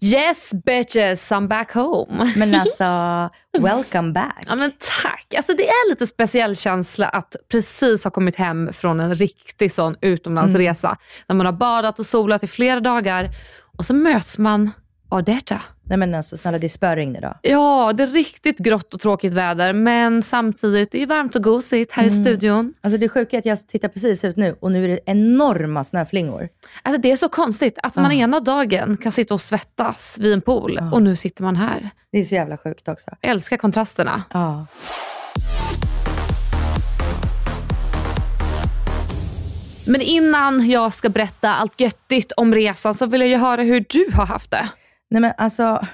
Yes bitches, I'm back home. Men alltså, welcome back. Ja men tack. Alltså det är lite speciell känsla att precis ha kommit hem från en riktig sån utomlandsresa. När man har badat och solat i flera dagar och så möts man av detta. Nej men alltså snälla det är spöregn idag. Ja, det är riktigt grått och tråkigt väder men samtidigt det är varmt och gosigt här i studion. Alltså det sjuka är att jag tittar precis ut nu och nu är det enorma snöflingor. Alltså det är så konstigt att man ena dagen kan sitta och svettas vid en pool och nu sitter man här. Det är så jävla sjukt också. Jag älskar kontrasterna. Ja. Men innan jag ska berätta allt göttigt om resan så vill jag ju höra hur du har haft det. Nej men alltså,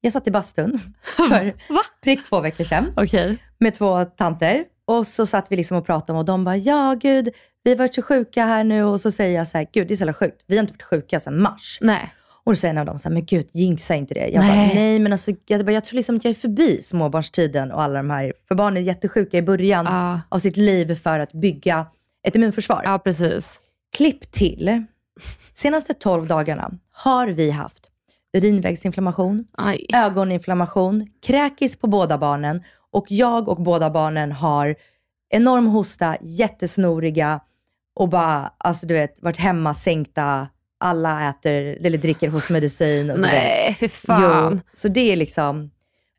jag satt i bastun för prick två veckor sedan Okej. med två tanter. Och så satt vi liksom och pratade om och de bara, ja gud, vi har varit så sjuka här nu. Och så säger jag så här, gud det är så jävla sjukt. Vi har inte varit sjuka sedan mars. Nej. Och då säger en av dem så här, men gud jinxa inte det. Jag Nej. bara, nej men alltså, jag, bara, jag tror liksom att jag är förbi småbarnstiden och alla de här, för barn är jättesjuka i början Ja. av sitt liv för att bygga ett immunförsvar. Ja, precis. Klipp till, senaste 12 dagarna har vi haft urinvägsinflammation, Aj. ögoninflammation, kräkis på båda barnen och jag och båda barnen har enorm hosta, jättesnoriga och bara, alltså du vet, varit hemma sänkta, alla äter eller dricker hostmedicin. Och du vet. Nej, fy fan. Jo, så det är liksom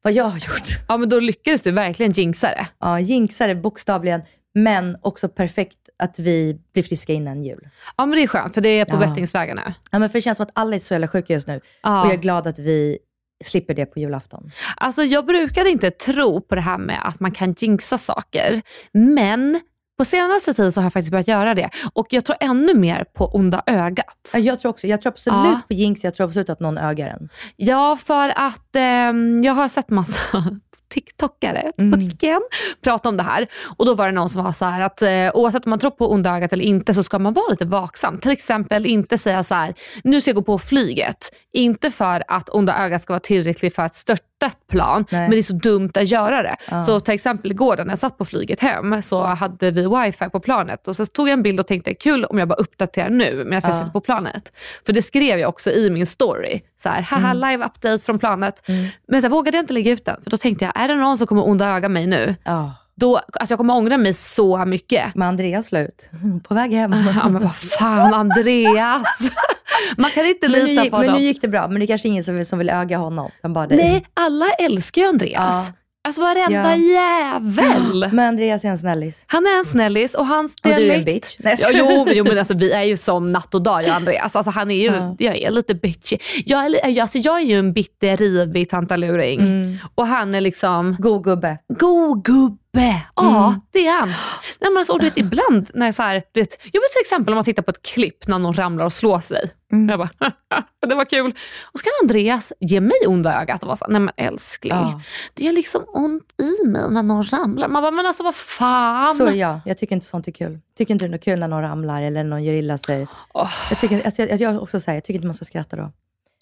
vad jag har gjort. Ja, men då lyckades du verkligen jinxa det. Ja, jinxare bokstavligen, men också perfekt att vi blir friska innan jul. Ja, men det är skönt för det är på Ja. bättringsvägen nu. Ja, men för det känns som att alla är så jävla sjuka just nu. Ja. Och jag är glad att vi slipper det på julafton. Alltså jag brukade inte tro på det här med att man kan jinxa saker. Men på senaste tiden så har jag faktiskt börjat göra det. Och jag tror ännu mer på onda ögat. Ja, Jag tror också, jag tror absolut Ja. på jinx, jag tror absolut att någon ögar en. Ja, för att ehm, jag har sett massa TikTokare på Mm. Ticken prata om det här. Och då var det någon som var så här att eh, oavsett om man tror på onda ögat eller inte så ska man vara lite vaksam. Till exempel inte säga så här, nu ska jag gå på flyget. Inte för att onda ögat ska vara tillräckligt för att störta ett plan, Nej. men det är så dumt att göra det. Ja. Så till exempel igår när jag satt på flyget hem så hade vi wifi på planet och så tog jag en bild och tänkte kul om jag bara uppdaterar nu medan jag Ja. sitter på planet. För det skrev jag också i min story. Så här, haha Mm. live update från planet. Men så här, vågade jag inte lägga ut den för då tänkte jag, är det någon som kommer onda öga mig nu? Ja. Då, alltså jag kommer ångra mig så mycket. Men Andreas la ut, på väg hem. Ja men vad fan Andreas. Man kan inte men, nu, lita gick- på men honom. nu gick det bra, men det är kanske ingen som vill, som vill öga honom. Bara, Nej, alla älskar ju Andreas. Ja. Alltså varenda Ja. jävel. Men Andreas är en snällis. Han är en snällis och hans Och du är en dialekt... bitch. Nej, ja, jo, jo men alltså, vi är ju som natt och dag jag och Andreas. Alltså, han är ju, Ja. Jag är lite bitchy. Jag är, alltså, jag är ju en bitter, rivig tantaluring. Mm. Och han är liksom God gubbe. god gubbe. Ja, Mm. det är han. Nej, men alltså, och du vet, ibland när jag så här, du vet, men till exempel om man tittar på ett klipp när någon ramlar och slår sig. Mm. Jag bara, det var kul. Och så kan Andreas ge mig onda ögat och vara så här, nej men älskling, Ja. det är liksom ont i mig när någon ramlar. Man bara, men alltså vad fan. Så är jag. Jag tycker inte sånt är kul. Jag tycker inte det är något kul när någon ramlar eller någon gör illa sig. Åh. Jag tycker, alltså, jag, jag också säger, jag tycker inte man ska skratta då.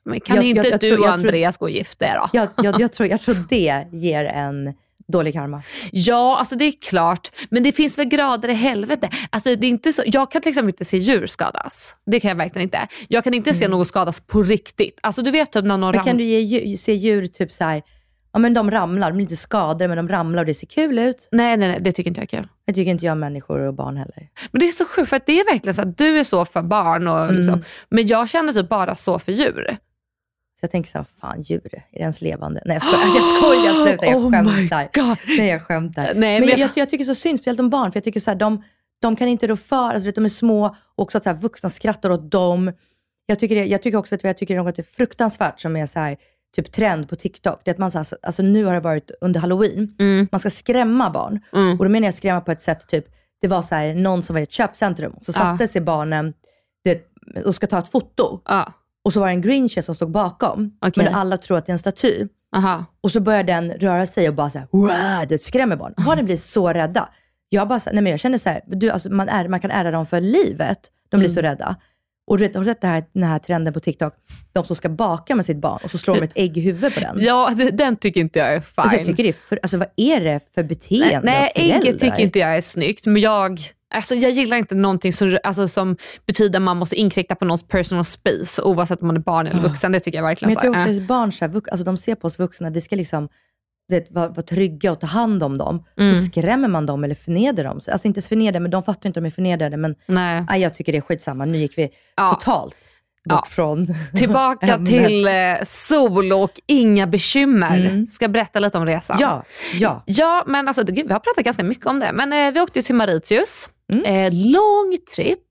Men kan Jag- inte jag- jag du och jag Andreas gå och gifta er då? Jag, jag, jag, tror, jag tror det ger en dålig karma. Ja, alltså det är klart. Men det finns väl grader i helvete. Alltså det är inte så, jag kan till exempel inte se djur skadas. Det kan jag verkligen inte. Jag kan inte se någon skadas på riktigt. Alltså du vet typ när någon Mm. Men kan du ge, se djur typ så här, Ja men de ramlar, de blir inte skadade men de ramlar och det ser kul ut. Nej, nej, nej, det tycker inte jag är kul. Det tycker inte jag människor och barn heller. Men det är så sjukt, för att det är verkligen så att du är så för barn, och Mm. liksom, men jag känner typ bara så för djur. Så jag tänker så här, fan djur, är det ens levande? Nej jag skojar, jag skojar, sluta, jag Oh skämtar. Nej jag skämtar. Nej, men men jag, jag- jag, tycker så synd, speciellt om barn, för jag tycker så här, de, de kan inte rå för, alltså, de är små och också att så här, vuxna skrattar åt dem. Jag tycker, det, jag tycker också att jag tycker det är något fruktansvärt som är så här, typ trend på TikTok. Det är att man så här, alltså nu har det varit under halloween, Mm. man ska skrämma barn. Mm. Och då menar jag skrämma på ett sätt, typ, det var så här, någon som var i ett köpcentrum, så Ja. satte sig barnen du vet, och ska ta ett foto. Ja, Och så var det en grinch som stod bakom, Okej. men alla tror att det är en staty. aha. Och så börjar den röra sig och bara så här, "Wow!" det skrämmer barn. Barnen blir så rädda. Jag bara, nej men jag känner så här, du, alltså, man, är, man kan ärra dem för livet. De blir Mm. så rädda. Och du vet, har du sett det här, den här trenden på TikTok? De som ska baka med sitt barn och så slår de ett ägg i huvudet på den. Ja, den tycker inte jag är fine. Alltså, jag tycker det är för, alltså vad är det för beteende nej, nej ägget tycker inte jag är snyggt, men jag, alltså, jag gillar inte någonting som, alltså, som betyder att man måste inkräkta på någons personal space, oavsett om man är barn eller vuxen. Det tycker jag verkligen Men jag tror så, också här, att barn, så här, alltså, de ser på oss vuxna, vi ska liksom vet, vara, vara trygga och ta hand om dem. Mm. Så skrämmer man dem eller förnedrar dem. Alltså inte förnedra, men de fattar inte att de är förnedrade. Men äh, nej. nej, jag tycker det är skitsamma. Nu gick vi Ja. totalt Ja. från Tillbaka till eh, sol och inga bekymmer. Mm. Ska berätta lite om resan? Ja, ja. Ja, men alltså, gud, vi har pratat ganska mycket om det. Men eh, vi åkte till Mauritius. Mm. Eh, lång tripp,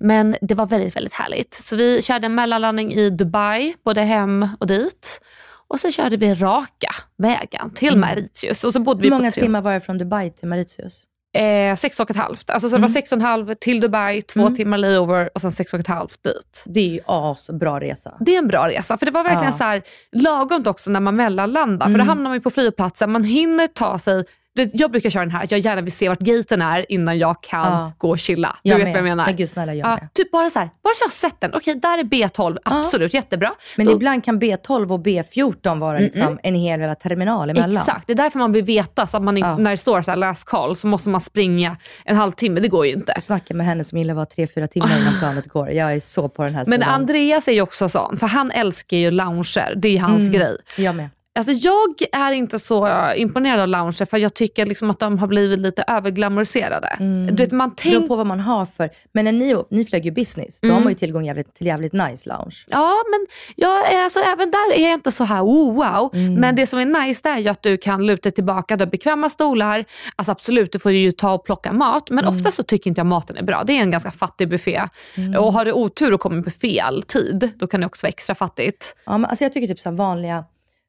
men det var väldigt, väldigt härligt. Så vi körde en mellanlandning i Dubai, både hem och dit. Och sen körde vi raka vägen till Mauritius. Och så bodde vi Mm. Hur många timmar var det från Dubai till Mauritius? Eh, sex och ett halvt. Alltså, så det var Mm. sex och en halv till Dubai, två timmar layover och sen sex och ett halvt dit. Det är ju asbra resa. Det är en bra resa, för det var verkligen Ja. så här, lagomt också när man mellanlandar. För då Mm. hamnar man ju på flygplatsen, man hinner ta sig jag brukar köra den här att jag gärna vill se vart gaten är innan jag kan Ja. gå och chilla. Du Jag vet med. vad jag menar? Men gud snälla, jag ja, med. typ bara så här, bara så jag har sett den. Okej, där är B12. Absolut, jättebra. Men Då- ibland kan B12 och B14 vara liksom en hel jävla terminal emellan. Exakt, det är därför man vill veta. Så att man. När det står så här last call så måste man springa en halvtimme. Det går ju inte. Jag snackade med henne som gillar att vara tre, fyra timmar innan planet går. Jag är så på den här Men sidan. Andreas är ju också sån, för han älskar ju lounger. Det är hans Mm. grej. Jag med. Alltså jag är inte så eh, imponerad av lounger för jag tycker liksom att de har blivit lite överglamoriserade. Du vet, man Det beror tänk... på vad man har för... Men när ni, ni flög ju business, då har man ju tillgång jävligt, till jävligt nice lounge. Ja, men jag, alltså, även där är jag inte så här oh, wow. Mm. Men det som är nice det är ju att du kan luta tillbaka, du har bekväma stolar. Alltså absolut, du får ju ta och plocka mat. Men Mm. ofta så tycker inte jag maten är bra. Det är en ganska fattig buffé. Mm. Och har du otur och kommer på fel tid, då kan det också vara extra fattigt. Ja, men alltså jag tycker typ så vanliga,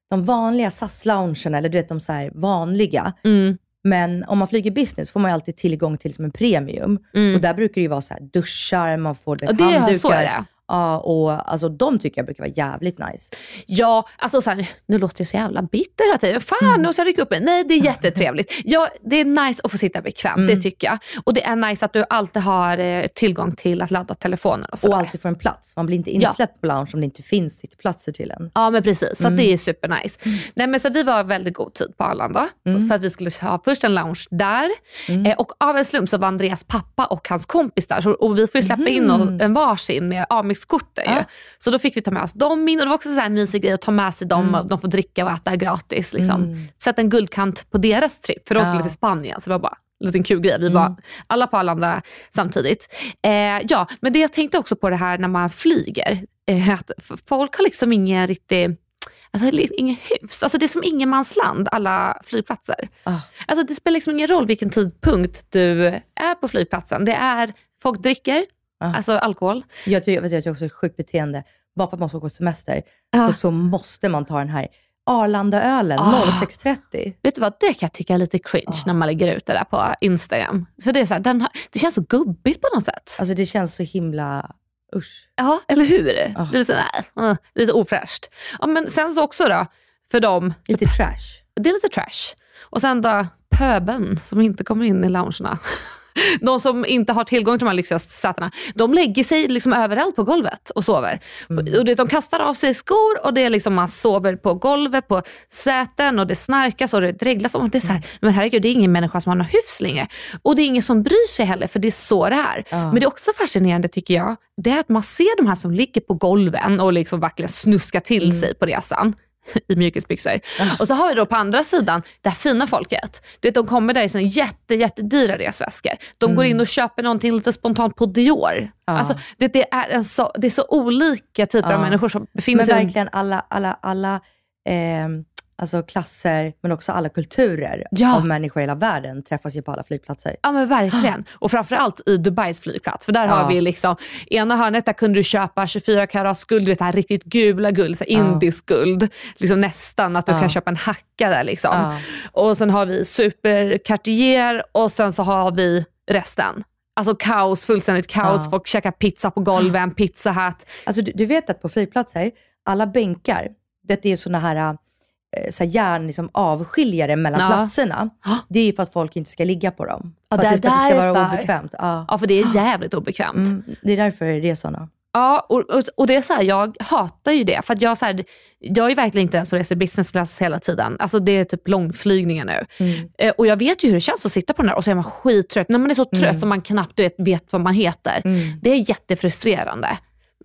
de vanliga SAS-loungen, eller du vet de så här vanliga. Mm. Men om man flyger business får man ju alltid tillgång till som en premium. Och där brukar det ju vara så här duschar, man får det är- handdukar. så är det. Ja, och alltså de tycker jag brukar vara jävligt nice. Ja, alltså så här, nu låter jag så jävla bitter hela tiden. Fan, Mm. nu ska jag rycka upp mig. Nej, det är jättetrevligt. Ja, det är nice att få sitta bekvämt, Mm. det tycker jag. Och det är nice att du alltid har eh, tillgång till att ladda telefonen och Och sådär. alltid får en plats. Man blir inte Ja. insläppt på lounge om det inte finns sittplatser till en. Ja men precis, så Mm. det är supernice. Nej, men så vi var väldigt god tid på Arlanda Mm. för att vi skulle ha först en lounge där eh, och av en slump så var Andreas pappa och hans kompis där så, och vi får ju släppa in och, en varsin med Amex-kort där ju. Mm. Så då fick vi ta med oss dem in och det var också så här en mysig grej att ta med sig dem och de får dricka och äta gratis. Liksom. Mm. Sätta en guldkant på deras tripp för de skulle till Spanien så det var bara en liten kul grej. Vi var alla på Arlanda samtidigt. Eh, ja, men det jag tänkte också på det här när man flyger, eh, att folk har liksom ingen riktig Alltså, ingen hyfs. Alltså, det är som ingenmansland, alla flygplatser. Ah. Alltså, det spelar liksom ingen roll vilken tidpunkt du är på flygplatsen. Det är, folk dricker, Ah. alltså alkohol. Jag tycker, vet jag tycker också det är ett sjukt beteende. Bara för att man ska gå på semester Ja. så, så måste man ta den här Arlandaölen Ah. 06.30. Vet du vad, det kan jag tycka är lite cringe när man lägger ut det där på Instagram. För det, är så här, den det känns så gubbigt på något sätt. Alltså det känns så himla... Usch. Ja, eller hur? Ah. Är lite, nej, lite ofräscht. Ja, men sen så också då, för dem, Lite trash. det är lite trash. Och sen då pöben som inte kommer in i loungerna. De som inte har tillgång till de här lyxiga sätena, de lägger sig liksom överallt på golvet och sover. Och det, de kastar av sig skor och det är liksom, man sover på golvet, på säten och det snarkas och det dreglas. Och det är så här, men herregud, det är ingen människa som har någon hyfs längre. Och det är ingen som bryr sig heller, för det är så det är. Ja. Men det är också fascinerande tycker jag, det är att man ser de här som ligger på golven och liksom verkligen snuskar till sig på resan. i mjukisbyxor. Och så har vi då på andra sidan det här fina folket. Det, de kommer där i sina jätte, jättedyra resväskor. De går in och köper någonting lite spontant på Dior. Alltså, det, det, är så, det är så olika typer av människor som befinner Men sig verkligen alla, alla, alla ehm, alltså klasser, men också alla kulturer Ja. av människor i hela världen träffas ju på alla flygplatser. Ja men verkligen. Och framförallt i Dubais flygplats. För där Ja. har vi liksom, ena hörnet där kunde du köpa 24 karats guld, det här riktigt gula guld, så indisk guld. Liksom nästan att du kan köpa en hacka där liksom. Och sen har vi super Cartier och sen så har vi resten. Alltså kaos, fullständigt kaos. Ja. Folk käkar pizza på golven, pizza hat. Alltså du, du vet att på flygplatser, alla bänkar, det är sådana här, så här järn liksom avskiljare mellan Ja. platserna. Det är ju för att folk inte ska ligga på dem. Ja, för att det, för att det ska vara därför. obekvämt. Ja. Ja för det är jävligt obekvämt. Mm, det är därför det är sådana. Ja, och, och, det är så här, jag hatar ju det. För att jag, så här, jag är verkligen inte den som reser business class hela tiden. Alltså det är typ långflygningar nu. Mm. Eh, och jag vet ju hur det känns att sitta på den där och så är man skittrött. När man är så trött Mm. som man knappt vet, vet vad man heter. Mm. Det är jättefrustrerande.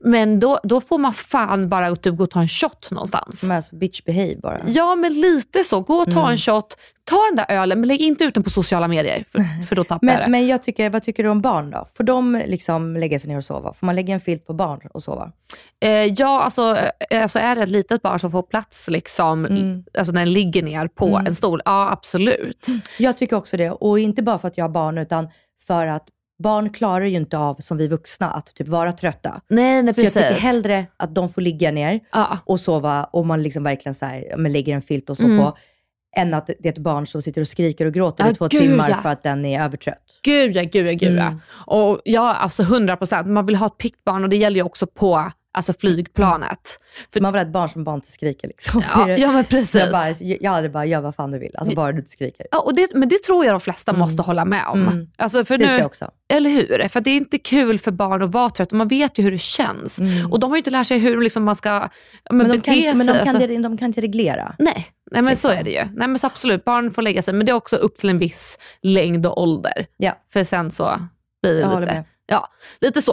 Men då, då får man fan bara typ gå och ta en shot någonstans. Men alltså bitch behave bara. Ja men lite så. Gå och ta Mm. en shot, ta den där ölen men lägg inte ut den på sociala medier för, för då tappar jag det. Men, men jag tycker, vad tycker du om barn då? Får de liksom lägga sig ner och sova? Får man lägga en filt på barn och sova? Eh, ja, alltså, eh, alltså är det ett litet barn som får plats liksom, Mm. alltså när den ligger ner på en stol, ja absolut. Jag tycker också det. Och inte bara för att jag har barn, utan för att barn klarar ju inte av, som vi vuxna, att typ vara trötta. Nej, nej Så jag precis. tycker hellre att de får ligga ner ja. och sova och man liksom verkligen så här, men lägger en filt och så Mm. på, än att det är ett barn som sitter och skriker och gråter Ja, i två gud, timmar ja. för att den är övertrött. Gud ja, gud ja, gud ja. Mm. Och ja, alltså 100 procent. Man vill ha ett piggt barn och det gäller ju också på alltså, flygplanet. För man ha ett barn som bara inte skriker. Liksom. Ja, Det- ja men precis. jag, bara, jag hade bara, gör vad fan du vill. Alltså bara du inte skriker. Ja, och det, men det tror jag de flesta måste hålla med om. Mm. Alltså, för Det nu, tror jag också. Eller hur? För det är inte kul för barn att vara trött och man vet ju hur det känns. Och de har ju inte lärt sig hur liksom, man ska men Men de bete kan, sig. men de kan, alltså. de, kan inte reglera. Nej, nej men så Liksom. är det ju. Nej men absolut, barn får lägga sig men det är också upp till en viss längd och ålder. Ja. För sen så blir det Jag lite. Ja, lite så.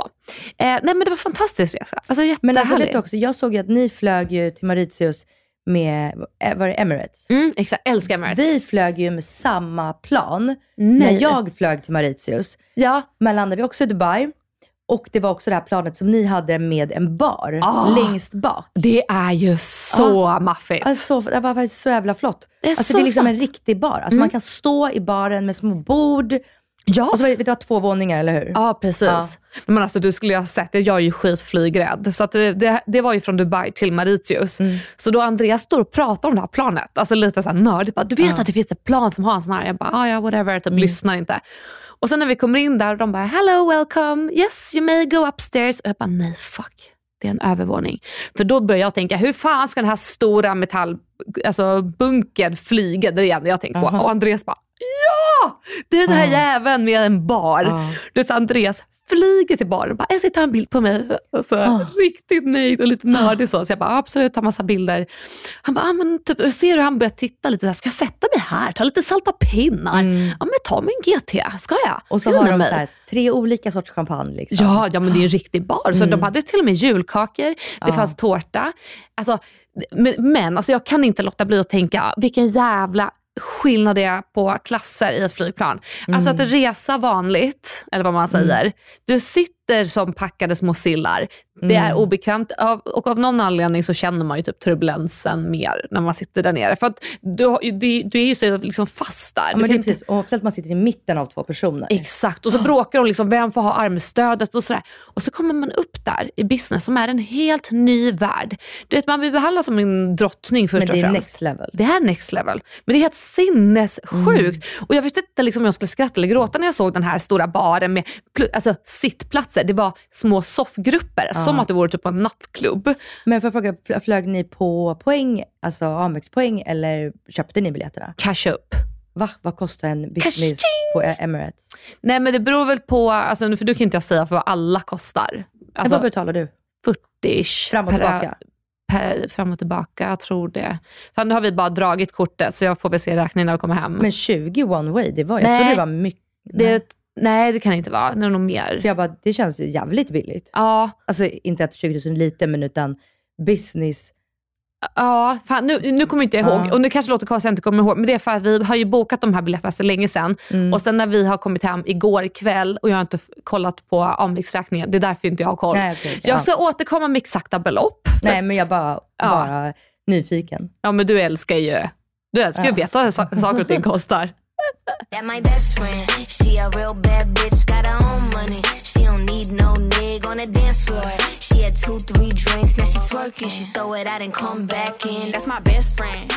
Eh, nej men det var fantastiskt resa. Alltså Men alltså, du också, jag såg ju att ni flög ju till Mauritius med, eh, var det Emirates? mm, exakt, älskar Emirates. Vi flög ju med samma plan Nej. när jag flög till Mauritius. Ja, Men landade vi också i Dubai och det var också det här planet som ni hade med en bar Ah. längst bak. det är ju så maffigt. Alltså, det var faktiskt så jävla flott. Det är alltså, så det är liksom flott. en riktig bar. Alltså, Man kan stå i baren med små bord. Ja. Och så var det, det var två våningar, eller hur? Ja, precis. Ja. Men alltså du skulle ju ha sett det, jag är ju skitflygrädd. Så att det, det, var ju från Dubai till Mauritius. Mm. Så då Andreas står och pratar om det här planet, alltså lite såhär nördigt. Bara, du vet att det finns ett plan som har en sån här? Jag bara, ah, ja whatever, typ Mm. lyssnar inte. Och sen när vi kommer in där och de bara, hello welcome, yes you may go upstairs. Och jag bara, nej fuck. Det är en övervåning. För då börjar jag tänka, hur fan ska den här stora metall, alltså bunkern flyga där igen? Jag tänkte på. Aha. Och Andreas bara, ja! Det är den här Ja. jäveln med en bar. Du vet, så Andreas flyger till baren och bara, jag ska ta en bild på mig. Alltså, Ah. Riktigt nöjd och lite nördig så. Så jag bara, absolut, ta massa bilder. Han bara, ah, men typ, ser hur han börjar titta lite, så här, ska jag sätta mig här, ta lite salta pinnar? Ja men ta min GT, ska jag? Mm. Och så Unna har de mig. så här, tre olika sorts champagne. Liksom. Ja, ja men det är en riktig bar. Så de hade till och med julkakor, det Ja. fanns tårta. Alltså, men men alltså, jag kan inte låta bli att tänka vilken jävla skillnad det är på klasser i ett flygplan. Alltså att resa vanligt, eller vad man säger. Du sitter som packade små sillar. Det är obekvämt av, och av någon anledning så känner man ju typ turbulensen mer när man sitter där nere. För att du, du, du är ju så liksom fast där. Ja, men det är inte- precis. Och speciellt man sitter i mitten av två personer. Exakt, och så bråkar de liksom, vem får ha armstödet och sådär. Och så kommer man upp där i business som är en helt ny värld. Du vet, man blir behandlad som en drottning först Men det och är främst. next level. Det är next level. Men det är helt sinnessjukt. Och jag visste inte liksom, om jag skulle skratta eller gråta när jag såg den här stora baren med alltså, sittplatser. Det var små soffgrupper, som att det vore typ en nattklubb. Men för att fråga, fl- flög ni på poäng, alltså Amex-poäng, eller köpte ni biljetterna? Cash up. Va? Vad kostar en business på Emirates? Nej men det beror väl på, alltså, för du kan inte jag säga för vad alla kostar. Alltså, Alltså vad betalar du? 40 Fram och tillbaka? per, fram och tillbaka, jag tror det. För nu har vi bara dragit kortet så jag får väl se räkningen när vi kommer hem. Men 20 one way, det var, jag Nej. trodde det var mycket. det, nej det kan det inte vara, det är nog mer. För jag bara, det känns jävligt billigt. Ja, Alltså inte att 20 000 är lite, men utan business Ja, fan, nu, nu kommer inte jag ihåg. Ja. Och nu kanske låter konstigt att jag inte kommer ihåg. Men det är för att vi har ju bokat de här biljetterna så länge sedan. Mm. Och sen när vi har kommit hem igår kväll och jag har inte kollat på avmixräkningen. Det är därför inte jag har koll. Nej, Så jag ja. ska återkomma med exakta belopp. Nej, men jag bara, Ja. bara nyfiken. Ja men du älskar ju, du älskar ju att veta sa- saker och ting kostar. That my best friend. She a real bad bitch, got her own money. She don't need no nigga on the dance floor. She had two, three drinks, now she twerking. She throw it out and come back in. That's my best friend.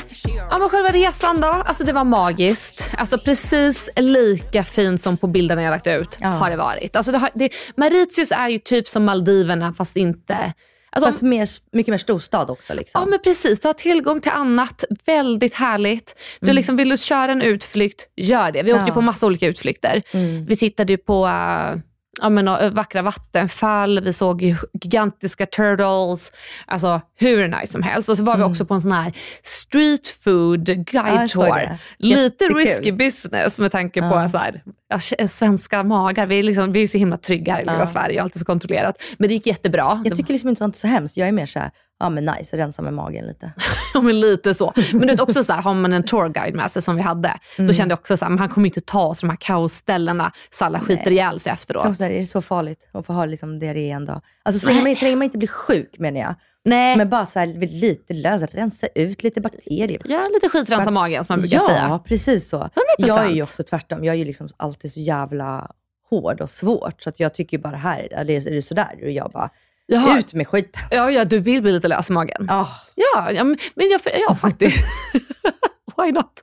Ja men själva resan då, alltså det var magiskt. Alltså precis lika fint som på bilderna jag lagt ut Ja. har det varit. Alltså det har, det, Mauritius är ju typ som Maldiverna fast inte... Alltså, Fast mer, mycket mer storstad också. Liksom. Ja men precis, du har tillgång till annat. Väldigt härligt. Du liksom, vill du köra en utflykt, gör det. Vi åkte Ja. på massa olika utflykter. Vi tittade ju på äh, ja, men, vackra vattenfall, vi såg gigantiska turtles. Alltså hur nice som helst. Och så var vi också på en sån här street food guide tour. Lite risky business med tanke på så här, ja, k- svenska magar. Vi är, liksom, vi är så himla trygga i lilla Ja. Sverige, alltid så kontrollerat. Men det gick jättebra. Jag tycker liksom inte sånt är så hemskt. Jag är mer såhär, ja men nice, rensa med magen lite. Ja men lite så. Men du vet också så här, har man en tourguide med sig som vi hade, Mm. då kände jag också så här, men han kommer inte ta oss till de här kaosställena så alla skiter ihjäl sig Så efteråt. också, är det så farligt att få ha liksom diarré en dag? Alltså så länge man, så länge man inte blir sjuk menar jag. Nej, Men bara så här, lite lös, rensa ut lite bakterier. ja, lite skitrensa magen som man brukar ja, säga. precis så. 100%. Jag är ju också tvärtom. Jag är ju liksom alltid så jävla hård och svårt. Så att jag tycker bara här, är det, är det sådär? Och jag bara, Jaha. ut med skiten. Ja, ja, du vill bli lite lös i magen. Ah, Ja, ja men jag, ja faktiskt. Why not?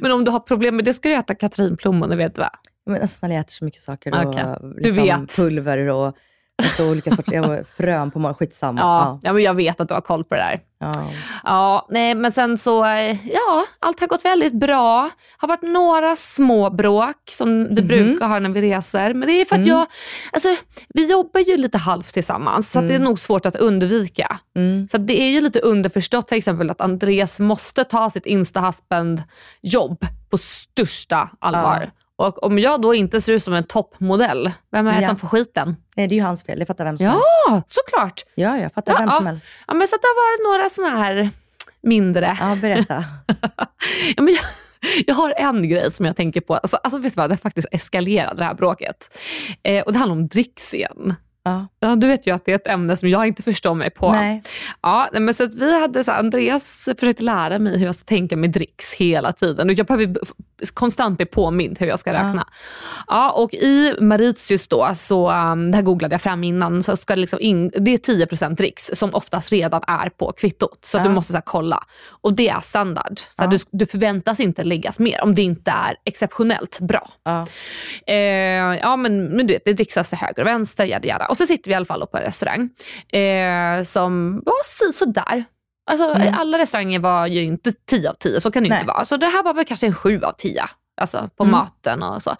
Men om du har problem med det ska du äta katrinplommon, det vet du va? men alltså, snälla, jag äter så mycket saker. Okej. Och, liksom. Pulver och alltså, olika sorters jag, frön på morgonen. Skitsamma. Ja, ja. men jag vet att du har koll på det där. Ja. Ja. Ja, nej men sen så, eh, ja, allt har gått väldigt bra. Har varit några små bråk som vi brukar ha när vi reser. Men det är för att jag, alltså vi jobbar ju lite halvt tillsammans så att det är nog svårt att undvika. Mm. Så det är ju lite underförstått till exempel att Andreas måste ta sitt Insta-husband-jobb på största allvar. Och om jag då inte ser ut som en toppmodell, vem är det Ja. som får skiten? Nej, det är ju hans fel. Det fattar vem som helst. Ja, såklart. Ja, jag fattar Ja, vem ja. som helst. Ja, men så det har varit några sådana här mindre Ja, berätta. Ja, men jag, jag har en grej som jag tänker på. Alltså, alltså vet du vad, det faktiskt eskalerade det här bråket. Eh, och det handlar om dricks igen. Ja. Ja, du vet ju att det är ett ämne som jag inte förstår mig på. Nej. Ja, men så att vi hade, så Andreas försökte lära mig hur jag ska tänka med dricks hela tiden. Och jag behöver konstant bli påmind hur jag ska räkna. Ja, och i Mauritius då, så, um, det här googlade jag fram innan, så ska det, liksom in, det är 10% dricks som oftast redan är på kvittot. Så att du Ja. måste så här, kolla. Och det är standard. Så att du, du förväntas inte läggas mer om det inte är exceptionellt bra. Ja. Eh, ja men, men du vet, det dricksas till höger och vänster, jada, jada. Och så sitter vi i alla fall på en restaurang eh, som var sådär. Alltså, Alla restauranger var ju inte 10 av 10, så kan det ju Nej. inte vara. Så det här var väl kanske en 7 av 10. Alltså på maten och så.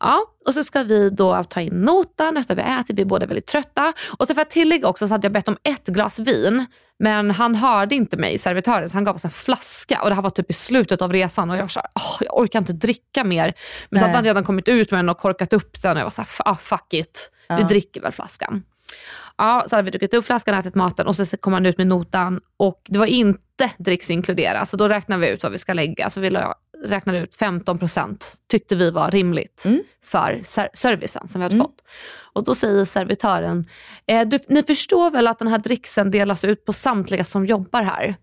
Ja, och så ska vi då ta in notan efter vi har ätit, vi är båda väldigt trötta. Och så för att tillägga också så hade jag bett om ett glas vin, men han hörde inte mig, servitören, så han gav oss en flaska. Och det här var typ i slutet av resan och jag var såhär, åh, jag orkar inte dricka mer. Men så hade han redan kommit ut med den och korkat upp den och jag var såhär, ah, fuck it, vi dricker väl flaskan. Ja, så hade vi druckit upp flaskan, ätit maten och så kom han ut med notan och det var inte dricks inkluderat. Så då räknade vi ut vad vi ska lägga. Så vi räknade ut 15% tyckte vi var rimligt för ser- servicen som vi hade fått. Och då säger servitören, eh, du, ni förstår väl att den här dricksen delas ut på samtliga som jobbar här?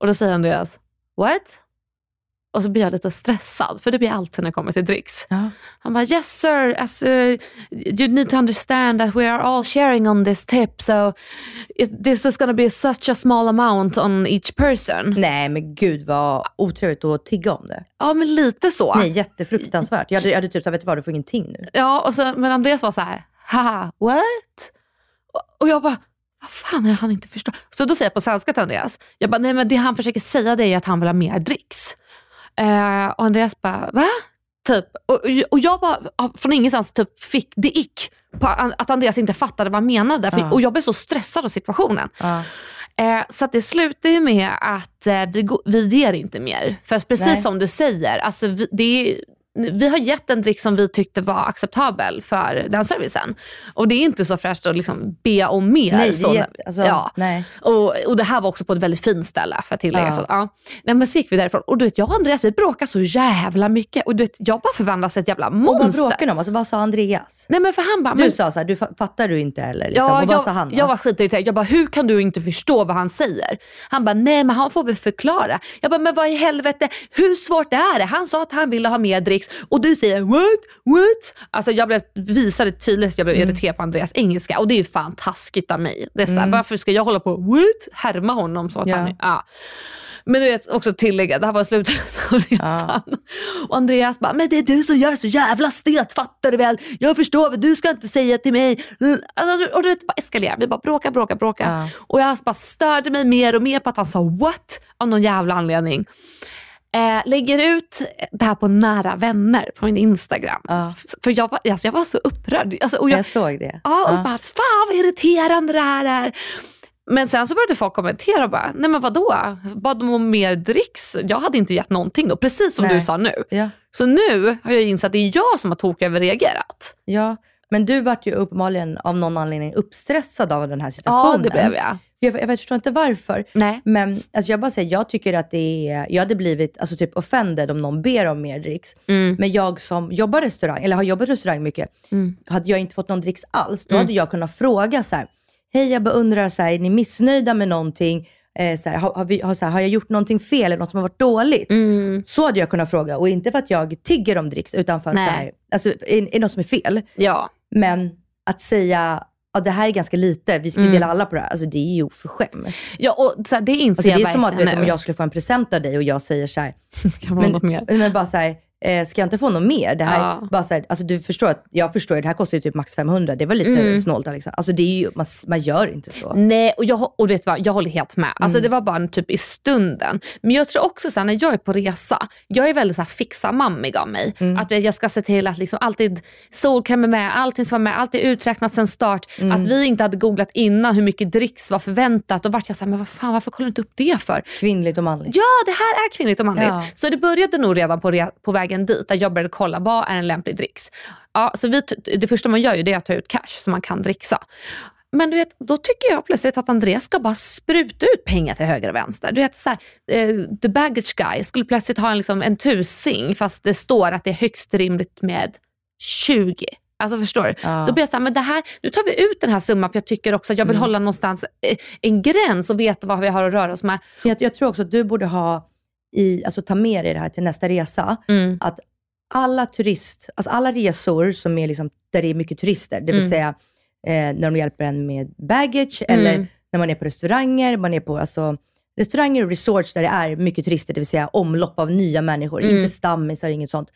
Och då säger Andreas, what? Och så blir jag lite stressad, för det blir jag alltid när det kommer till dricks. Ja. Han bara, yes sir, as, uh, you need to understand that we are all sharing on this tip, so it, this is gonna be such a small amount on each person. Nej, men gud vad otrevligt att tigga om det. Ja, men lite så. Nej, jättefruktansvärt. Jag hade, jag hade typ sagt, vet du vad, du får ingenting nu. Ja, och så, men Andreas var så här, haha, what? Och- Och jag bara, vad fan är det han inte förstår? Så då säger jag på svenska till Andreas, jag bara, nej men det han försöker säga det är att han vill ha mer dricks. Eh, och Andreas bara, va? Typ. Och, och jag bara, från ingenstans typ fick det ick på att Andreas inte fattade vad han menade. För, Ja. Och jag blev så stressad av situationen. Ja. Eh, så det slutar ju med att eh, vi, vi ger inte mer. För precis Nej. som du säger, alltså vi, det vi har gett en dryck som vi tyckte var acceptabel för den servicen. Och det är inte så fräscht att liksom be om mer. Nej, så, jätte- alltså, ja. nej. Och, och det här var också på ett väldigt fint ställe för att tillägga. Ja. Så, ja. Nej, men så gick vi därifrån och du vet, jag och Andreas vi bråkade så jävla mycket. Och du vet, jag bara förvandlades till ett jävla Och vad monster. ni om? Alltså, vad sa Andreas? Nej men för han bara, Du men, sa så här, du fa- fattar du inte eller? Liksom. Ja, och vad jag, sa han då? jag var skitirriterad. Jag bara, hur kan du inte förstå vad han säger? Han bara, nej men han får väl förklara. Jag bara, men vad i helvete, hur svårt är det? Han sa att han ville ha mer dricks och du säger what, what? Alltså jag blev, visade tydligt att jag blev irriterad på Andreas engelska och det är ju fan taskigt av mig. Det är så här, Varför ska jag hålla på what? Härma honom som att Ja. han är, ja. Men du vet också tillägga, det här var slutet av resan. Och Andreas bara, men det är du som gör så jävla stelt, fattar du väl? Jag förstår väl, du ska inte säga till mig. Alltså, och du vet, bara eskalerar. Vi bara bråkar, bråkar, bråkar. Ja. Och jag bara störde mig mer och mer på att han sa what av någon jävla anledning. Eh, lägger ut det här på nära vänner på min Instagram. Ja. För jag var, alltså, jag var så upprörd. Alltså, och jag, Jag såg det. Ja, och bara, fan vad irriterande det här är. Men sen så började folk kommentera och bara, nej men vadå? Bad de om mer dricks? Jag hade inte gett någonting då, precis som Nej. du sa nu. Ja. Så nu har jag insett att det är jag som har toköverreagerat. ja, men du vart ju uppenbarligen av någon anledning uppstressad av den här situationen. Ja, det blev jag. Jag, jag förstår inte varför. Nej. Men alltså jag bara säger, jag tycker att det är, jag hade blivit alltså typ offended om någon ber om mer dricks. Mm. Men jag som jobbar restaurang, eller har jobbat restaurang mycket, Mm. hade jag inte fått någon dricks alls, då hade jag kunnat fråga så här, hej jag bara undrar, så här, är ni missnöjda med någonting? Eh, så här, har, har, vi, har, så här, har jag gjort någonting fel eller något som har varit dåligt? Mm. Så hade jag kunnat fråga och inte för att jag tigger om dricks utan för att Nej. så här, alltså, är, är något som är fel? Ja. Men att säga, ja det här är ganska lite, vi ska ju Mm. dela alla på det här, alltså det är ju oförskämt. ja och så här, det inser Alltså, det jag är som att vet, om jag skulle få en present av dig och jag säger så här, Kan men, något mer? men bara så här, eh, ska jag inte få något mer? Det här, Ja. bara så här, alltså du förstår att, jag förstår ju, det här kostar ju typ max 500, det var lite Mm. snålt Alexa. Alltså det är ju, man, man gör inte så. Nej, och, jag, och vet vad, jag håller helt med. Alltså, Mm. Det var bara en typ i stunden. Men jag tror också så här, när jag är på resa, jag är väldigt så här, fixa mammig av mig. Mm. Att jag ska se till att liksom alltid solkräm är med, allting ska vara med, allt är uträknat sen start. Mm. Att vi inte hade googlat innan hur mycket dricks var förväntat. Då vart jag såhär, men vad fan varför kollar du inte upp det för? Kvinnligt och manligt. Ja, det här är kvinnligt och manligt. Ja. Så det började nog redan på, re- på vägen dit, där jag började kolla vad är en lämplig dricks. Ja, så vi, det första man gör ju det är att ta ut cash så man kan dricksa. Men du vet, då tycker jag plötsligt att Andreas ska bara spruta ut pengar till höger och vänster. Du vet, så här, eh, the baggage guy skulle plötsligt ha en, liksom, en tusing fast det står att det är högst rimligt med 20. Alltså förstår du? Ja. Då blir jag såhär, men det här, nu tar vi ut den här summan för jag tycker också att jag vill hålla någonstans eh, en gräns och veta vad vi har att röra oss med. Jag, jag tror också att du borde ha, i, alltså ta med dig det här till nästa resa, Mm. att alla turist, alltså alla resor som är liksom, där det är mycket turister, det vill Mm. säga eh, när de hjälper en med baggage eller Mm. när man är på restauranger, man är på alltså, restauranger och resorts där det är mycket turister, det vill säga omlopp av nya människor, Mm. inte stammisar, inget sånt.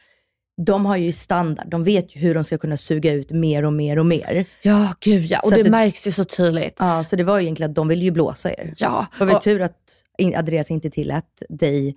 De har ju standard, de vet ju hur de ska kunna suga ut mer och mer och mer. Ja, gud ja. Och det, det- märks ju så tydligt. Ja, så det var ju egentligen att de vill ju blåsa er. Ja, Det var väl tur att Andreas inte tillät dig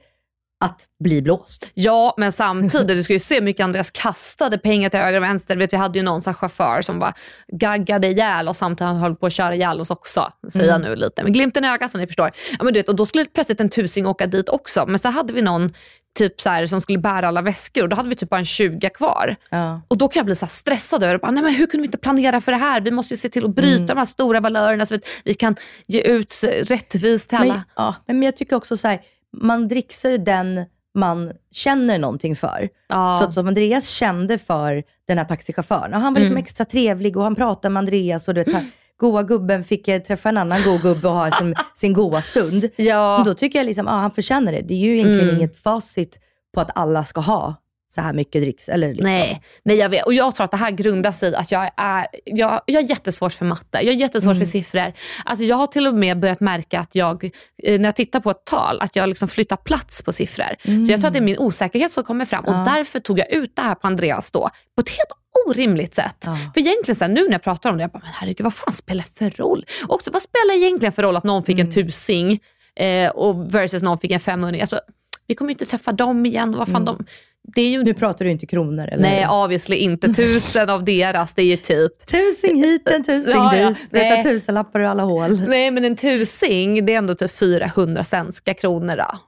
att bli blåst. ja, men samtidigt, du ska ju se hur mycket Andreas kastade pengar till höger och vänster. Vet, vi hade ju någon sån chaufför som bara gaggade ihjäl och samtidigt höll på att köra ihjäl oss också. Säger jag nu lite. Men glimten i ögat som ni förstår. Ja, men du vet, och då skulle plötsligt en tusing åka dit också. Men så hade vi någon typ så här, som skulle bära alla väskor och då hade vi typ bara en 20 kvar. Ja. Och då kan jag bli så stressad över. Bara, Nej, men hur kunde vi inte planera för det här? Vi måste ju se till att bryta de här stora valörerna så att vi kan ge ut rättvist till alla. Men, ja, men jag tycker också så här, man dricksar ju den man känner någonting för. Ja. Så att som Andreas kände för den här taxichauffören. Och han var liksom Mm. extra trevlig och han pratade med Andreas och du vet, han, goa gubben fick eh, träffa en annan god gubbe och ha sin, sin goa stund. Ja. Men då tycker jag liksom, ja, han förtjänar det. Det är ju egentligen Mm. inget facit på att alla ska ha så här mycket dricks. Eller liksom. Nej, nej, jag vet. Och jag tror att det här grundar sig i att jag är, jag, jag har jättesvårt för matte. Jag har jättesvårt för siffror. Alltså jag har till och med börjat märka att jag, eh, när jag tittar på ett tal, att jag liksom flyttar plats på siffror. Så jag tror att det är min osäkerhet som kommer fram. Och Ja. därför tog jag ut det här på Andreas då, på ett helt orimligt sätt. Ja. För egentligen så här, nu när jag pratar om det, jag bara, men herregud vad fan spelar det för roll? Och också, vad spelar egentligen för roll att någon fick en tusing eh, och versus någon fick en 500? Alltså, vi kommer ju inte träffa dem igen. Vad fan de, det är ju Nu pratar du inte kronor eller? Nej, obviously inte. Tusen av deras, det är ju typ... Tusing hit, en tusing Ja, ja. dit. Spruta Nej. tusenlappar ur alla hål. Nej, men en tusing, det är ändå typ 400 svenska kronor då.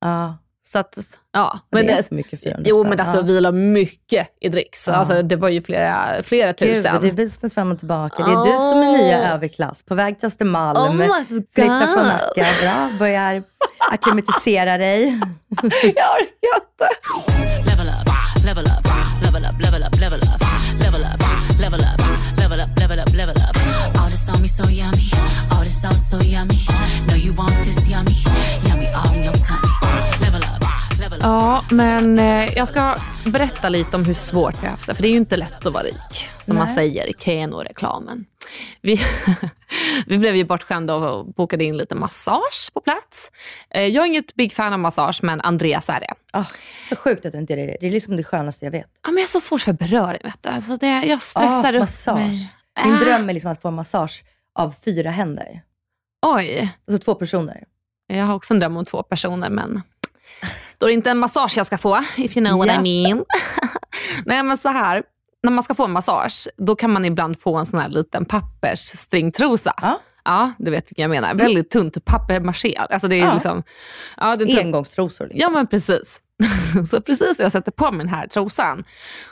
Ja. Så att, ja. Men det är så mycket 400 Jo men alltså Ja. vi la mycket i dricks. Alltså, det var ju flera, flera Gud, tusen. det är business fram och tillbaka. Det är du som är nya överklass. På väg till Östermalm. Oh flyttar från. Nacka. Bra, börjar akklimatisera dig. Jag orkar inte. Level up, level up, level up, level up, level up, level up, level up, level up, level up, level up. All this on me so yummy, all this sauce so yummy. Know you want this yummy, yummy all in your tummy. Ja, men eh, jag ska berätta lite om hur svårt vi har haft det. För det är ju inte lätt att vara rik, som man Nej. säger i Keno-reklamen. Vi, vi blev ju bortskämda och bokade in lite massage på plats. Eh, Jag är inget big fan av massage, men Andreas är det. Ah, så sjukt att du inte är det. Det är liksom det skönaste jag vet. Ja, men jag är så svårt för beröring. Vet du. Alltså det, jag stressar Ah, upp massage. mig. Min Ah, dröm är liksom att få en massage av fyra händer. Oj, Alltså två personer. jag har också en dröm om två personer, men då är det inte en massage jag ska få, if you know what Ja. I mean. Nej, men så här. När man ska få en massage, då kan man ibland få en sån här liten pappersstringtrosa. Ja. Ja, du vet vilken jag menar. Väldigt tunt papier-maché. Alltså det är Ja. liksom... Ja, det är. Engångstrosor. Liksom. Ja men precis. så precis när jag sätter på mig den här trosan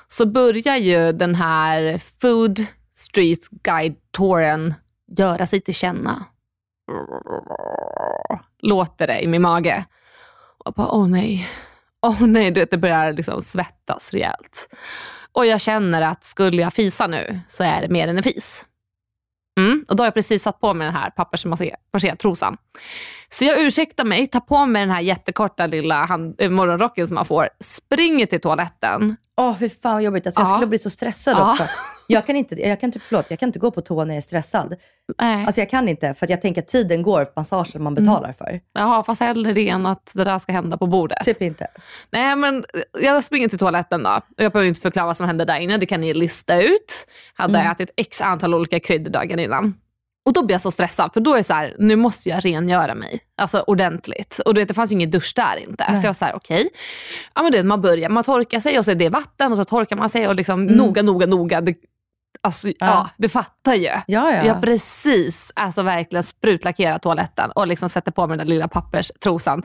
så börjar ju den här Food Street Guide-touren göra sig till känna. Låter det i min mage. Och bara, åh nej. Åh nej, du vet, det börjar liksom svettas rejält. Och jag känner att skulle jag fisa nu så är det mer än en fis. Mm. Och då har jag precis satt på mig den här pappersmaché-trosan. Så jag ursäktar mig, tar på mig den här jättekorta lilla hand, eh, morgonrocken som man får, springer till toaletten. Åh, fy fan vad jobbigt. Alltså, jag Ja. skulle bli så stressad Ja. också. Jag kan, inte, jag, kan inte, förlåt, jag kan inte gå på toa när jag är stressad. Nej. Alltså jag kan inte, för att jag tänker att tiden går för massagen man betalar för. Jaha, fast hellre det än att det där ska hända på bordet. Typ inte. Nej, men jag springer till toaletten då. Och jag behöver inte förklara vad som hände där inne. Det kan ni lista ut. Hade Mm. ätit x antal olika kryddor dagen innan. Och då blir jag så stressad, för då är det så här, nu måste jag rengöra mig. Alltså ordentligt. Och du vet, det fanns ju ingen dusch där inte. Nej. Så jag var okej. Ja, men du vet, man börjar, man torkar sig och så är det vatten och så torkar man sig och liksom Mm. noga, noga, noga. Det, alltså, ja. Ja. du fattar ju. Ja, ja. Jag har precis alltså verkligen sprutlackerat toaletten och liksom sätter på mig den där lilla papperstrosan.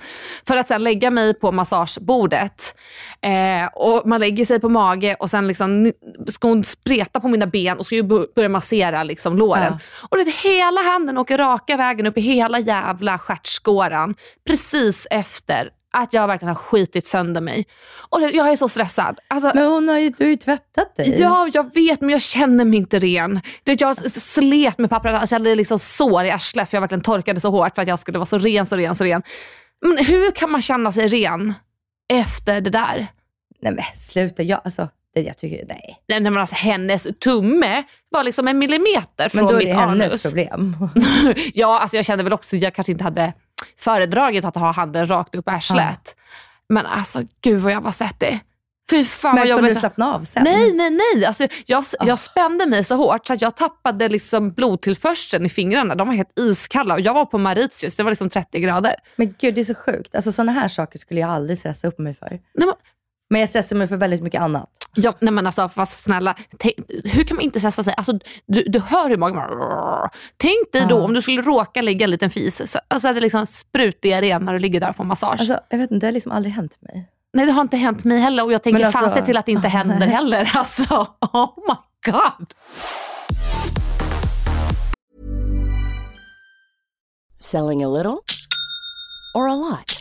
För att sen lägga mig på massagebordet. Eh, och man lägger sig på mage och sen liksom, ska hon spreta på mina ben och ska ju börja massera liksom låren. Och det, hela handen åker raka vägen upp i hela jävla stjärtskåran. Precis efter att jag verkligen har skitit sönder mig. Och jag är så stressad. Alltså, Men hon har ju, du har ju tvättat dig. Ja, jag vet, men jag känner mig inte ren. Det, jag slet med pappret, alltså jag hade liksom sår i arslet för jag verkligen torkade så hårt för att jag skulle vara så ren, så ren, så ren. Men hur kan man känna sig ren efter det där? Nej men sluta, jag, alltså, det, jag tycker, nej. Nej, men alltså, hennes tumme var liksom en millimeter från Men då är mitt det hennes anus. problem. ja, alltså jag kände väl också, jag kanske inte hade föredragit att ha handen rakt upp i arslet. Men alltså gud vad jag var svettig. Fy fan vad Men kunde du slappna av sen? Nej, nej, nej. Alltså, jag, Ah. jag spände mig så hårt så att jag tappade liksom blodtillförseln i fingrarna. De var helt iskalla och jag var på Mauritius, det var liksom 30 grader. Men gud, det är så sjukt. Alltså sådana här saker skulle jag aldrig stressa upp mig för. Nej, men, Men jag stressar mig för väldigt mycket annat. ja, nej men alltså fast snälla, tänk, hur kan man inte stressa sig? Alltså, du, du hör hur magen bara... Tänk dig då Ja. om du skulle råka lägga en liten fis, så, alltså att det liksom sprutdiarré när du ligger där och får massage. Alltså, jag vet inte, det har liksom aldrig hänt mig. nej det har inte hänt mig heller och jag tänker alltså- fan se till att det inte händer heller. Alltså, oh my god. Selling a little or a lot?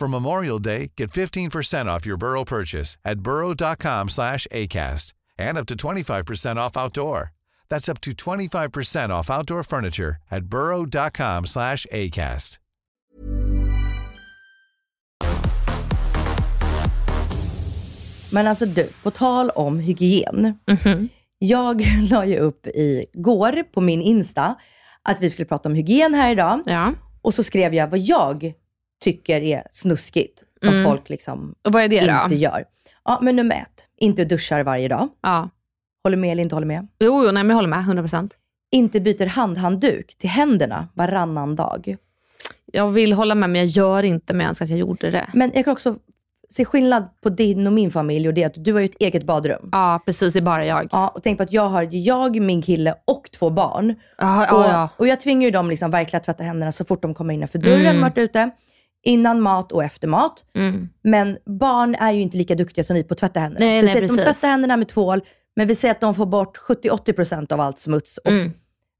For Memorial Day, get 15% off your Burrow purchase at burrow.com slash ACAST and up to 25% off outdoor. That's up to 25% off outdoor furniture at burrow.com slash ACAST. Men alltså du, på tal om hygien. Jag la ju upp igår på min Insta att vi skulle prata om hygien här idag. Ja. Och så skrev jag vad jag tycker är snuskigt, som Mm. folk liksom Och vad är det inte då? gör. Ja, men nummer ett, inte duschar varje dag. Ja. Håller med eller inte håller med? Jo, jo nej, men jag håller med. 100%. Inte byter handhandduk till händerna varannan dag. Jag vill hålla med, men jag gör inte, men jag önskar att jag gjorde det. Men jag kan också se skillnad på din och min familj och det är att du har ju ett eget badrum. Ja, precis. Det är bara jag. Ja, och tänk på att jag har jag, min kille och två barn. Ja, och, ja, och jag tvingar ju dem liksom verkligen att tvätta händerna så fort de kommer innanför dörren Mm. varit ute. Innan mat och efter mat. Mm. Men barn är ju inte lika duktiga som vi på att tvätta händerna. Nej, så nej, att de tvättar händerna med tvål, men vi säger att de får bort 70-80% av allt smuts. Och, Mm.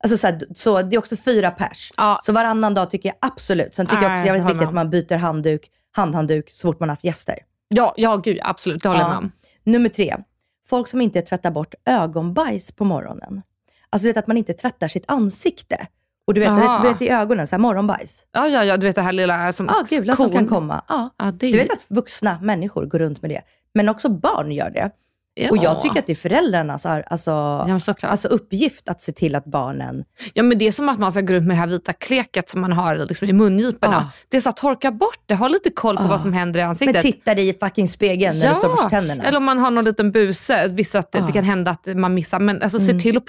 alltså så, här, så det är också fyra pers. Ja. Så varannan dag tycker jag absolut. Sen tycker jag också Nej, det är viktigt att man byter handduk, handhandduk så fort man har haft gäster. Ja, ja, gud, absolut. Det håller jag Ja. med om. Nummer tre, folk som inte tvättar bort ögonbajs på morgonen. Alltså du vet att man inte tvättar sitt ansikte. Och du vet, så Aha. du vet i ögonen, så här morgonbajs. Ja, ja, ja, du vet det här lilla som Ja, gula som kon. kan komma. Ja. Ja, det Du vet att vuxna människor går runt med det. Men också barn gör det. Ja. Och jag tycker att det är föräldrarnas ar- alltså, Ja, alltså uppgift att se till att barnen... Ja, men det är som att man ska gå runt med det här vita kleket som man har liksom i mungiporna. Ja. Det är så att torka bort det, ha lite koll på Ja. vad som händer i ansiktet. Men titta dig i fucking spegeln när du står och borstar tänderna. eller om man har någon liten buse. Vissa att Ja. det kan hända att man missar. Men alltså, se Mm. till att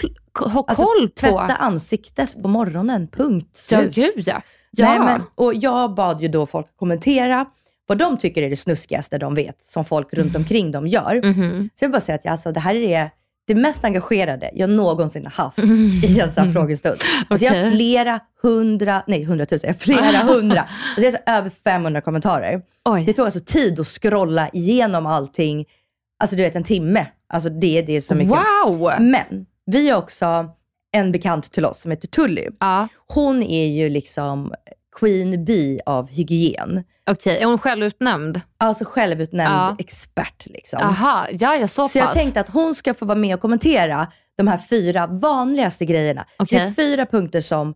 ha Alltså, koll på... Tvätta ansiktet på morgonen, punkt Ja, slut. gud ja. ja. Nej, men, och jag bad ju då folk kommentera vad de tycker är det snuskigaste de vet, som folk runt omkring dem gör. Mhm. Så jag vill bara säga att jag, alltså, det här är det mest engagerade jag någonsin har haft i en sån här frågestund. Alltså jag har flera hundra, nej hundratusen, flera hundra, alltså jag har över 500 kommentarer. Oj. Det tog alltså tid att scrolla igenom allting, alltså du vet en timme. Alltså det, det är så mycket. Wow! Men vi har också en bekant till oss som heter Tully. Ja, Hon är ju liksom Queen Bee av hygien. Okej, är hon självutnämnd? Alltså självutnämnd Ja. expert liksom. Aha, ja, ja så, Så jag pass. tänkte att hon ska få vara med och kommentera de här fyra vanligaste grejerna. Okej. Det är fyra punkter som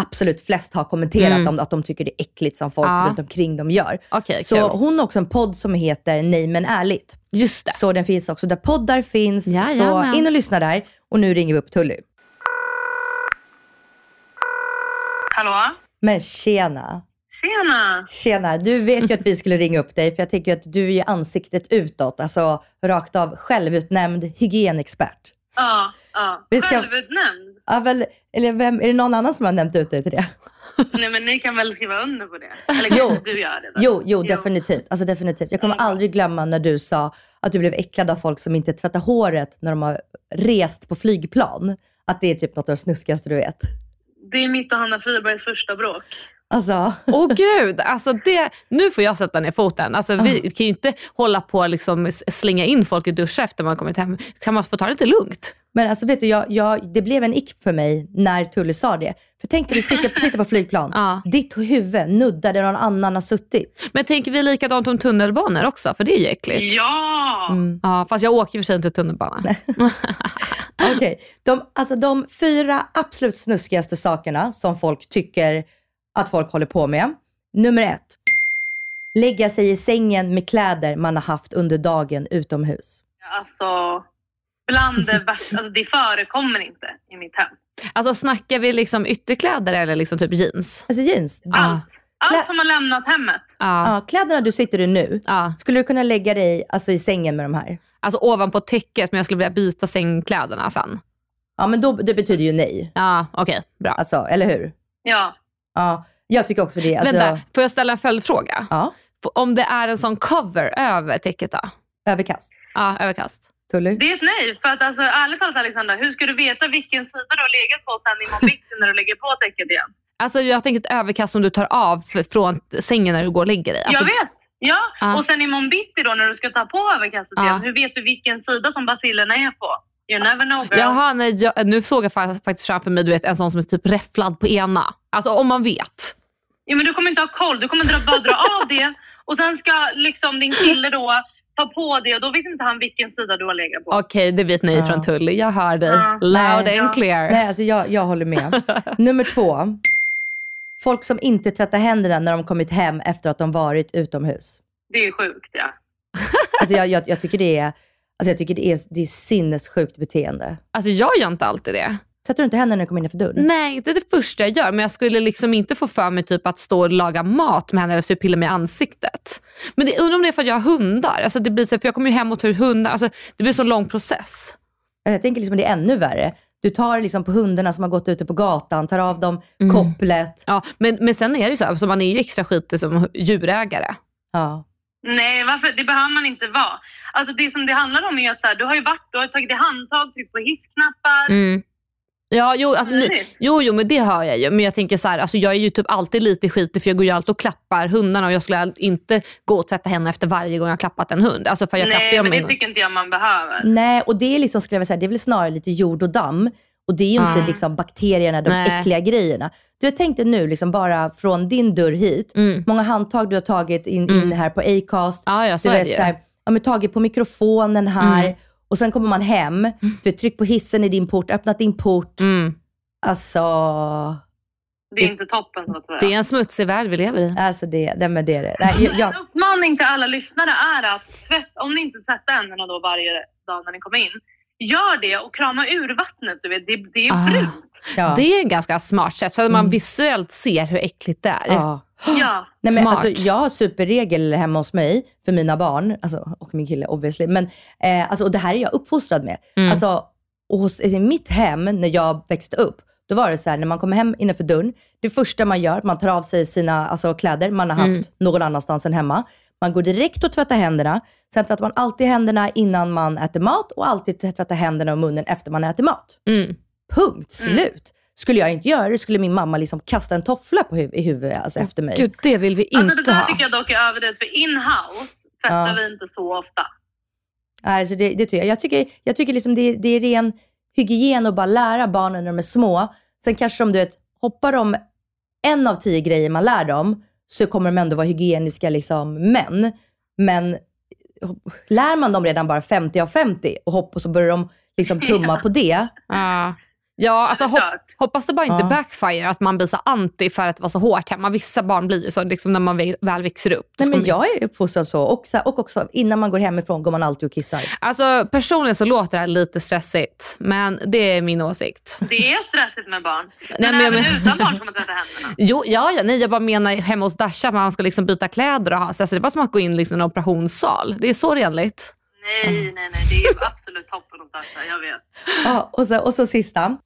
absolut flest har kommenterat Mm. om att de tycker det är äckligt som folk Ja. runt omkring dem gör. Okej, Så kul. hon har också en podd som heter Nej men ärligt. Just det. Så den finns också där poddar finns. så Jajamän. in och lyssna där. Och nu ringer vi upp Tully. Hallå? Men tjena. Tjena! Tjena, du vet ju att vi skulle ringa upp dig för jag tänker att du är ansiktet utåt, alltså rakt av självutnämnd hygienexpert. Ja, ja. Vi ska- Självutnämnd? Ja, väl, eller vem, är det någon annan som har nämnt ut dig till det? Nej men ni kan väl skriva under på det? Eller Jo. kanske du gör det då? Jo, jo, definitivt. Alltså definitivt. Jag kommer aldrig glömma när du sa att du blev äcklad av folk som inte tvättar håret när de har rest på flygplan. Att det är typ något av det snuskigaste du vet. Det är mitt och Hanna Fribergs första bråk. Alltså, Åh gud, alltså det, nu får jag sätta ner foten. Alltså, vi kan ju inte hålla på och liksom slänga in folk i duschar efter man kommit hem. Kan man få ta det lite lugnt? men alltså vet du, jag, jag, det blev en ick för mig när Tully sa det. För tänk dig, du sitter, sitter på flygplan. Ja. Ditt huvud nuddar där någon annan har suttit. Men tänker vi likadant om tunnelbanor också? För det är ju äckligt. Ja! Mm. Ja, fast jag åker ju för sig inte tunnelbana. Okej, de, alltså de fyra absolut snuskigaste sakerna som folk tycker att folk håller på med. Nummer ett. Lägga sig i sängen med kläder man har haft under dagen utomhus. Alltså, bland det värsta. Alltså det förekommer inte i mitt hem. Alltså snackar vi liksom ytterkläder eller liksom typ jeans? Alltså jeans. Ja. Allt. Klä- Allt som har lämnat hemmet. Ja. Ja, kläderna du sitter i nu, ja. skulle du kunna lägga dig alltså, i sängen med de här? Alltså ovanpå täcket men jag skulle vilja byta sängkläderna sen. Ja, men då, det betyder ju nej. Ja, okej. bra. Alltså, eller hur? Ja. Ja, jag tycker också det. Alltså, Vänta, får jag ställa en följdfråga? Ja, Om det är en sån cover över täcket då? överkast. Ja, överkast. Tully? Det är ett nej. För att alltså, ärligt talat Alexandra, hur ska du veta vilken sida du har legat på sen imorgon bitti när du lägger på täcket igen? Alltså jag tänker ett överkast som du tar av från sängen när du går och lägger dig. Alltså, jag vet. Ja, Ja. och sen imorgon bitti då när du ska ta på överkastet Ja. igen, hur vet du vilken sida som basilerna är på? You never know girl. Jaha, nej, jag, nu såg jag fa- faktiskt framför mig du vet, en sån som är typ räfflad på ena. Alltså om man vet. Ja, men du kommer inte ha koll. Du kommer dra, bara dra av det och sen ska liksom din kille då ta på det och då vet inte han vilken sida du har legat på. Okej, det vet ni Ja. från Tully. Jag hör dig. Ja. Loud Nej. and clear. Nej, alltså jag, jag håller med. Nummer två. Folk som inte tvättar händerna när de kommit hem efter att de varit utomhus. Det är sjukt ja. Alltså jag, jag, jag tycker det är, alltså jag tycker det är, det är sinnessjukt beteende. Alltså jag gör inte alltid det. Tvättar du inte händerna när du kommer innanför dörren? Nej, det är det första jag gör. Men jag skulle liksom inte få för mig typ att stå och laga mat med henne eller typ pilla mig i ansiktet. Men det, undrar om det är för att jag har hundar. Alltså det blir så, för jag kommer ju hem och tar ut hundar. Alltså det blir så lång process. Jag tänker liksom att det är ännu värre. Du tar liksom på hundarna som har gått ute på gatan, tar av dem Mm. kopplet. Ja, men, men sen är det ju så, här, alltså man är ju extra skitig som djurägare. Ja. Nej, varför? det behöver man inte vara. Alltså det som det handlar om är att så här, du har ju varit, du har tagit i handtag, tryckt på hissknappar. Mm. Ja, jo, alltså, Härligt. jo, jo, men det hör jag ju. Men jag tänker så här, alltså, jag är ju typ alltid lite skitig för jag går ju alltid och klappar hundarna och jag skulle inte gå och tvätta henne efter varje gång jag har klappat en hund. Alltså, för jag Nej, men det gång. tycker inte jag man behöver. Nej, och det är liksom, skulle jag vilja säga, det är väl snarare lite jord och damm. Och det är ju inte Ja. liksom bakterierna, de Nej. äckliga grejerna. Du, jag tänkte nu, liksom bara från din dörr hit, Mm. många handtag du har tagit in, in här på Acast. Ja, ja, så du är vet, det ju. så här, ja, men tagit på mikrofonen här. Mm. Och sen kommer man hem, du vet, tryckt på hissen i din port, öppnat din port. Mm. Alltså, Det är inte toppen så att säga. Det är en smutsig värld vi lever i. alltså det, det, men det är det. Nej, jag, jag, En uppmaning till alla lyssnare är att tvätt, om ni inte tvättar händerna då varje dag när ni kommer in, gör det och krama ur vattnet. Du vet. Det, det är Ah. brunt. ja. Det är ett ganska smart sätt så att man Mm. visuellt ser hur äckligt det är. ja. Ja. Nej, men Smart. alltså, jag har superregel hemma hos mig för mina barn, alltså, och min kille obviously. Men, eh, alltså, och det här är jag uppfostrad med. Mm. Alltså, och hos, I mitt hem när jag växte upp, då var det så här när man kommer hem innanför dörren, det första man gör, man tar av sig sina alltså, kläder man har haft Mm. någon annanstans än hemma. Man går direkt och tvättar händerna. Sen tvättar man alltid händerna innan man äter mat och alltid tvättar händerna och munnen efter man äter mat. Mm. Punkt slut. Skulle jag inte göra det skulle min mamma liksom kasta en toffla på huv- i huvudet alltså, efter mig. Gud, det vill vi inte Alltså det där ha. tycker jag dock är överdrivet för in-house tvättar Ja. vi inte så ofta. Alltså det, det tycker jag. Jag tycker, jag tycker liksom det, är, det är ren hygien att bara lära barnen när de är små. Sen kanske de, du vet, hoppar de en av tio grejer man lär dem, så kommer de ändå vara hygieniska liksom, män. Men lär man dem redan bara 50 av 50 och hopp och så börjar de liksom tumma på det. Ja. Ja, alltså klart. hoppas det bara inte Ja. backfire att man blir så anti för att det var så hårt hemma. Vissa barn blir ju så liksom när man väl växer upp. Nej, men jag är uppfostrad så. Och, så här, och också innan man går hemifrån går man alltid och kissar. Alltså personligen så låter det här lite stressigt, men det är min åsikt. Det är stressigt med barn. Men, men jag även men- utan barn ska man tvätta händerna. Jo, ja, ja, nej, jag bara menar hemma hos Dasha, man ska liksom byta kläder och ha sig. Alltså, det var som att gå in liksom i en operationssal. Det är så renligt. Nej, nej, nej. Det är absolut toppen att tvätta. Jag vet. Ja, och, så, och så sista.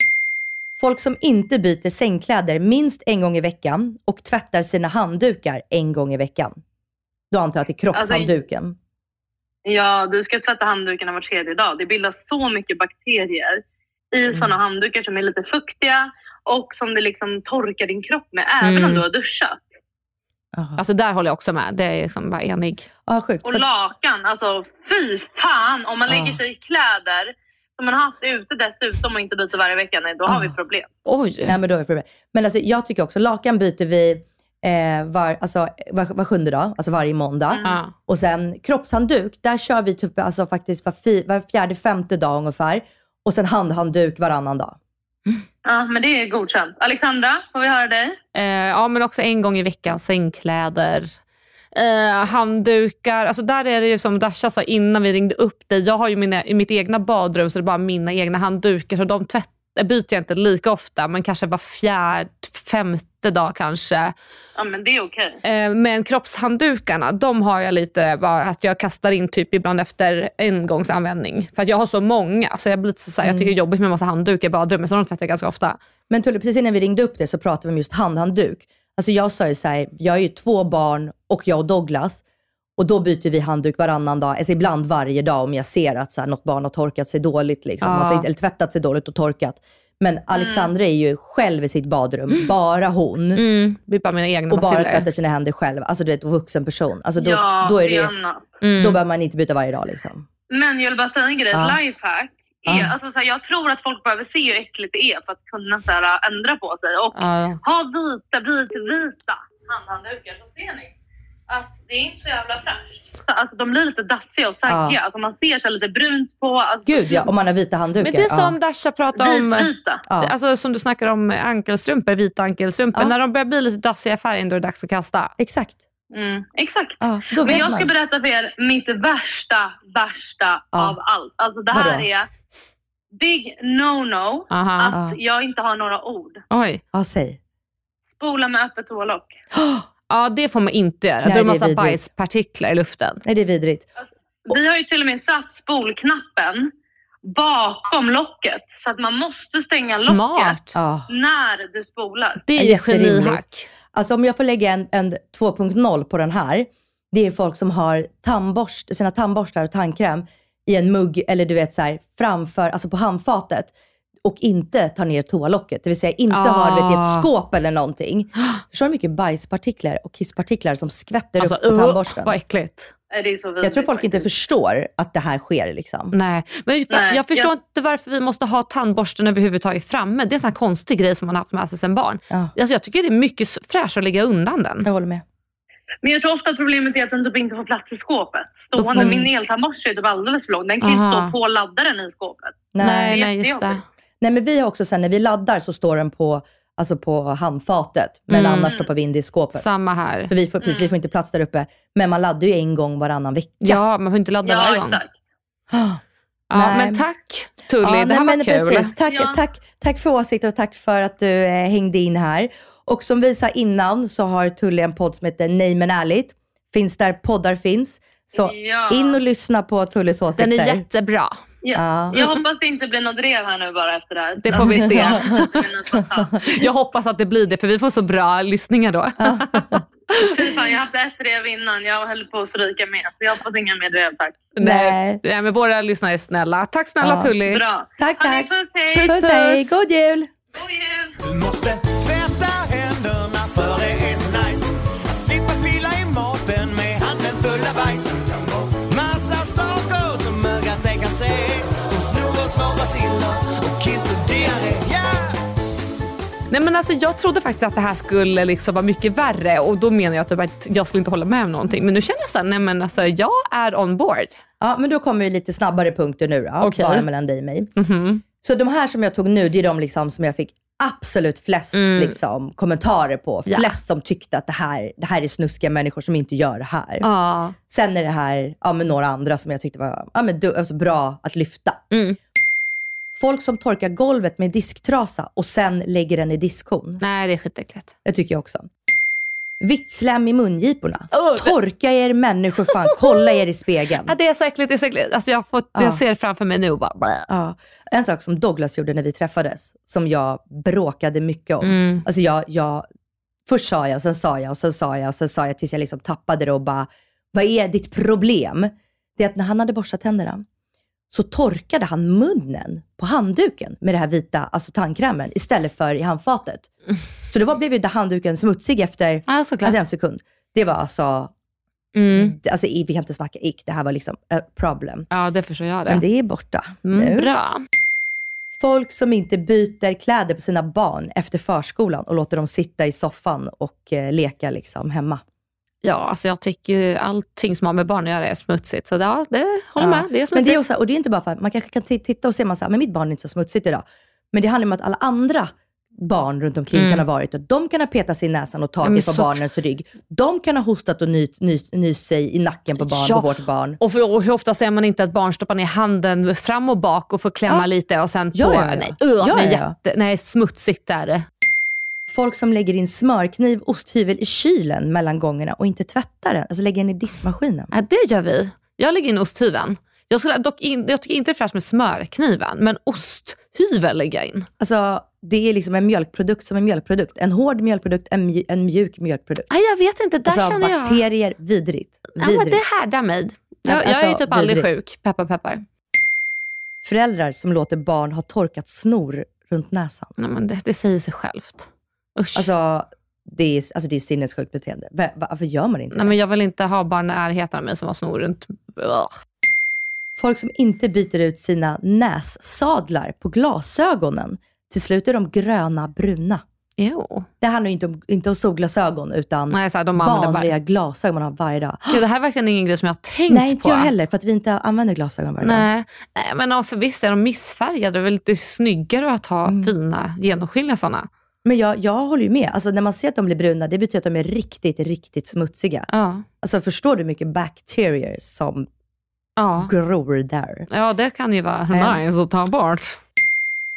Folk som inte byter sängkläder minst en gång i veckan och tvättar sina handdukar en gång i veckan. Då antar jag att det är kroppshandduken. Ja, du ska tvätta handdukarna var tredje dag. Det bildas så mycket bakterier i Mm. sådana handdukar som är lite fuktiga och som det liksom torkar din kropp med även Mm. om du har duschat. Alltså där håller jag också med. Det är liksom bara enig. Ja, sjukt. Och lakan, alltså fy fan om man Ja. lägger sig i kläder som man har haft ute dessutom och inte byter varje vecka, nej då har vi problem. Oj. nej, men då är det problem. Men alltså, jag tycker också, lakan byter vi eh, var, alltså, var, var sjunde dag, alltså varje måndag. Mm. Ja. Och sen kroppshandduk, där kör vi typ, alltså, faktiskt var, fi, var fjärde, femte dag ungefär. Och sen handhandduk varannan dag. Ja, men det är godkänt. Alexandra, får vi höra dig? Eh, ja, men också en gång i veckan sängkläder. Eh, handdukar. Alltså där är det ju som Dasha sa innan vi ringde upp dig. Jag har ju mina, i mitt egna badrum så det är bara mina egna handdukar. Så de tvätt, byter jag inte lika ofta, men kanske var fjärde, femte dag kanske. Ja, men det är okej. Eh, men kroppshanddukarna, de har jag lite bara att jag kastar in typ ibland efter engångsanvändning. För att jag har så många, så jag, blir lite så här, jag tycker det är jobbigt med massa handdukar i badrummet, så de tvättar jag ganska ofta. Men Tulle, precis innan vi ringde upp det så pratade vi om just handhandduk. Alltså jag sa ju så här, jag är ju två barn och jag och Douglas. Och då byter vi handduk varannan dag, alltså ibland varje dag om jag ser att så här, något barn har torkat sig dåligt. Liksom. Ja. Alltså, eller tvättat sig dåligt och torkat. Men Alexandra är ju själv i sitt badrum, bara hon. Mm, bippar mina egna Och bara tvättar sina händer själv. Alltså du vet, vuxen person. Alltså, då, ja, då, är det det, annat. Mm. då behöver man inte byta varje dag. Liksom. Men jag vill bara säga en grej, Ja. lifehack. Är, Ja. alltså, så här, jag tror att folk behöver se hur äckligt det är för att kunna så här, ändra på sig. Och Ja. ha vita, vita, vita handhanddukar så ser ni att det är inte så jävla fräscht. Så, Alltså, de blir lite dassiga och saggiga. Ja. Alltså, man ser så här lite brunt på. Alltså, Gud ja, om man har vita handdukar. Men det är ja. som Dasha pratade om, Vitvita. Ja. alltså som du snackar om ankelstrumpor, vita ankelstrumpor. Ja. När de börjar bli lite dassiga i färgen då är det dags att kasta. Exakt. Mm, exakt. Ja, Men jag man. ska berätta för er mitt värsta, värsta Ja. av allt. Alltså det här Vadå? är big no-no att Ja. jag inte har några ord. Oj. Ja, säg. Spola med öppet toalock. Ja, det får man inte göra. Nej, då är det massa vidrigt. bajspartiklar i luften. Nej, det är vidrigt. Vi har ju till och med satt spolknappen bakom locket så att man måste stänga locket Smart. Ja. när du spolar. Det är genihack. Alltså om jag får lägga en, en 2.0 på den här. Det är folk som har tandborst, sina tandborstar och tandkräm i en mugg eller du vet så här, framför, alltså på handfatet och inte tar ner toalocket. Det vill säga inte Ah. har det i ett skåp eller någonting. Förstår du hur mycket bajspartiklar och kisspartiklar som skvätter Alltså, upp på uh, tandborsten? vad äckligt. Jag tror folk inte förstår att det här sker liksom. Nej, men för, Nej, jag förstår jag- inte varför vi måste ha tandborsten överhuvudtaget framme. Det är en sån här konstig grej som man har haft med sig sedan barn. Ja, Alltså, jag tycker det är mycket fräschare att lägga undan den. jag håller med. Men jag tror ofta att problemet är att den typ inte får plats i skåpet. Stående, får- min eltandborste är typ alldeles för lång. Den kan ju inte Aha. stå på laddaren i skåpet. Nej, Nej. nej, just det. Nej men vi har också sen när vi laddar så står den på, alltså på handfatet. Men Mm. annars stoppar vi in det i skåpet. Samma här. För vi får, precis, vi får inte plats där uppe. Men man laddar ju en gång varannan vecka. Ja, man får inte ladda Ja, varje gång. exakt. Ja, Nej. men tack Tully, Ja, det nej, här var men kul. Precis. Tack, Ja. tack, tack för åsikter och tack för att du eh, hängde in här. Och som vi sa innan så har Tully en podd som heter Nej men ärligt. Finns där poddar finns. Så Ja. in och lyssna på Tullys åsikter. Den är jättebra. Ja. Ja. Jag hoppas det inte blir något drev här nu bara efter det här. Det får vi se. Ja. Jag hoppas att det blir det, för vi får så bra lyssningar då. Fy fan, jag har haft ett drev innan. Jag höll på att stryka med. Så jag hoppas inga mer drev tack. Nej. Nej, men våra lyssnare är snälla. Tack snälla Ja. Tully. Bra. Tack, tack. Puss, hej. Puss, hej. God jul! God jul. Du måste tvätta händerna för det alltså, jag trodde faktiskt att det här skulle liksom vara mycket värre och då menar jag typ att jag skulle inte hålla med om någonting. Men nu känner jag så här, nej men alltså jag är on board. Ja, men då kommer vi lite snabbare punkter nu då. Okej. Bara mellan dig och mig. Mhm. Så de här som jag tog nu, det är de liksom som jag fick absolut flest liksom, kommentarer på. Flest som tyckte att det här, det här är snuskiga människor som inte gör det här. Ja. Sen är det här ja, men några andra som jag tyckte var ja, men, du, alltså, bra att lyfta. Mm. Folk som torkar golvet med disktrasa och sen lägger den i diskhon. Nej, det är skitäckligt. Det tycker jag också. Vitt slem i mungiporna. Oh, det- Torka er människor fan, kolla er i spegeln. Ja, det är så äckligt. Det är så äckligt. Alltså, jag, fått, Ja. jag ser framför mig nu och bara... blä. Ja. En sak som Douglas gjorde när vi träffades, som jag bråkade mycket om. Mm. Alltså jag, jag, först sa jag, sen sa jag, och sen sa jag, och sen sa jag tills jag liksom tappade det och bara, vad är ditt problem? Det är att när han hade borstat tänderna, så torkade han munnen på handduken med det här vita, alltså tandkrämen, istället för i handfatet. Så då var- blev ju handduken smutsig efter Ja, alltså en sekund. Det var alltså, Mm. alltså vi kan inte snacka ick, det här var liksom a problem. Ja, det förstår jag det. Men det är borta Mm, nu. bra. Folk som inte byter kläder på sina barn efter förskolan och låter dem sitta i soffan och eh, leka liksom hemma. Ja, alltså jag tycker ju allting som har med barn att göra är smutsigt. Så ja, det håller Ja. med. Det är Men smutsigt. det är också, och det är inte bara för att man kanske kan titta och se, man så här, men mitt barn är inte så smutsigt idag. Men det handlar om att alla andra barn runt omkring Mm. kan ha varit och de kan ha petat sig i näsan och men tagit på så- barnens rygg. De kan ha hostat och nyst ny, nyst sig i nacken på barn, Ja. på vårt barn. Och, för, och hur ofta ser man inte att barn stoppar ner handen fram och bak och får klämma Ja. lite och sen på... ja, ja. Nej, uh, Ja, nej, ja, ja. Jätte, nej, smutsigt är det. Folk som lägger in smörkniv, osthyvel i kylen mellan gångerna och inte tvättar den, alltså lägger den i diskmaskinen. Ja, det gör vi. Jag lägger in osthyveln. Jag, skulle dock in, jag tycker inte det är fräscht med smörkniven, men osthyvel lägger jag in. Alltså, det är liksom en mjölkprodukt som en mjölkprodukt. En hård mjölkprodukt, en, mj- en mjuk mjölkprodukt. Nej, jag vet inte, där alltså känner jag... bakterier, vidrigt. Ja, vidrigt. men det härdar mig. Jag, jag är Alltså, typ aldrig vidrigt. sjuk. Peppar peppar. Föräldrar som låter barn ha torkat snor runt näsan. Nej, men det, det säger sig självt. Usch. Alltså, det är, alltså det är sinnessjukt beteende. Va- Varför gör man inte Nej, det? men jag vill inte ha barn i närheten av mig som har snor runt. Folk som inte byter ut sina nässadlar på glasögonen. Till slut är de gröna bruna. Jo. Det handlar ju inte om, inte om solglasögon, utan Nej, så här, vanliga bara... glasögon man har varje dag. Gud, det här är verkligen ingen grej som jag har tänkt Nej, inte på. jag heller, för att vi inte använder glasögon varje dag. Nej. Nej, men alltså, visst är de missfärgade. Det är väl lite snyggare att ha Mm. fina genomskinliga sådana. Men jag, jag håller ju med. Alltså, när man ser att de blir bruna, det betyder att de är riktigt, riktigt smutsiga. Ja. Alltså, förstår du hur mycket bakterier som Ja. gror där? ja, det kan ju vara Nej. nice att ta bort.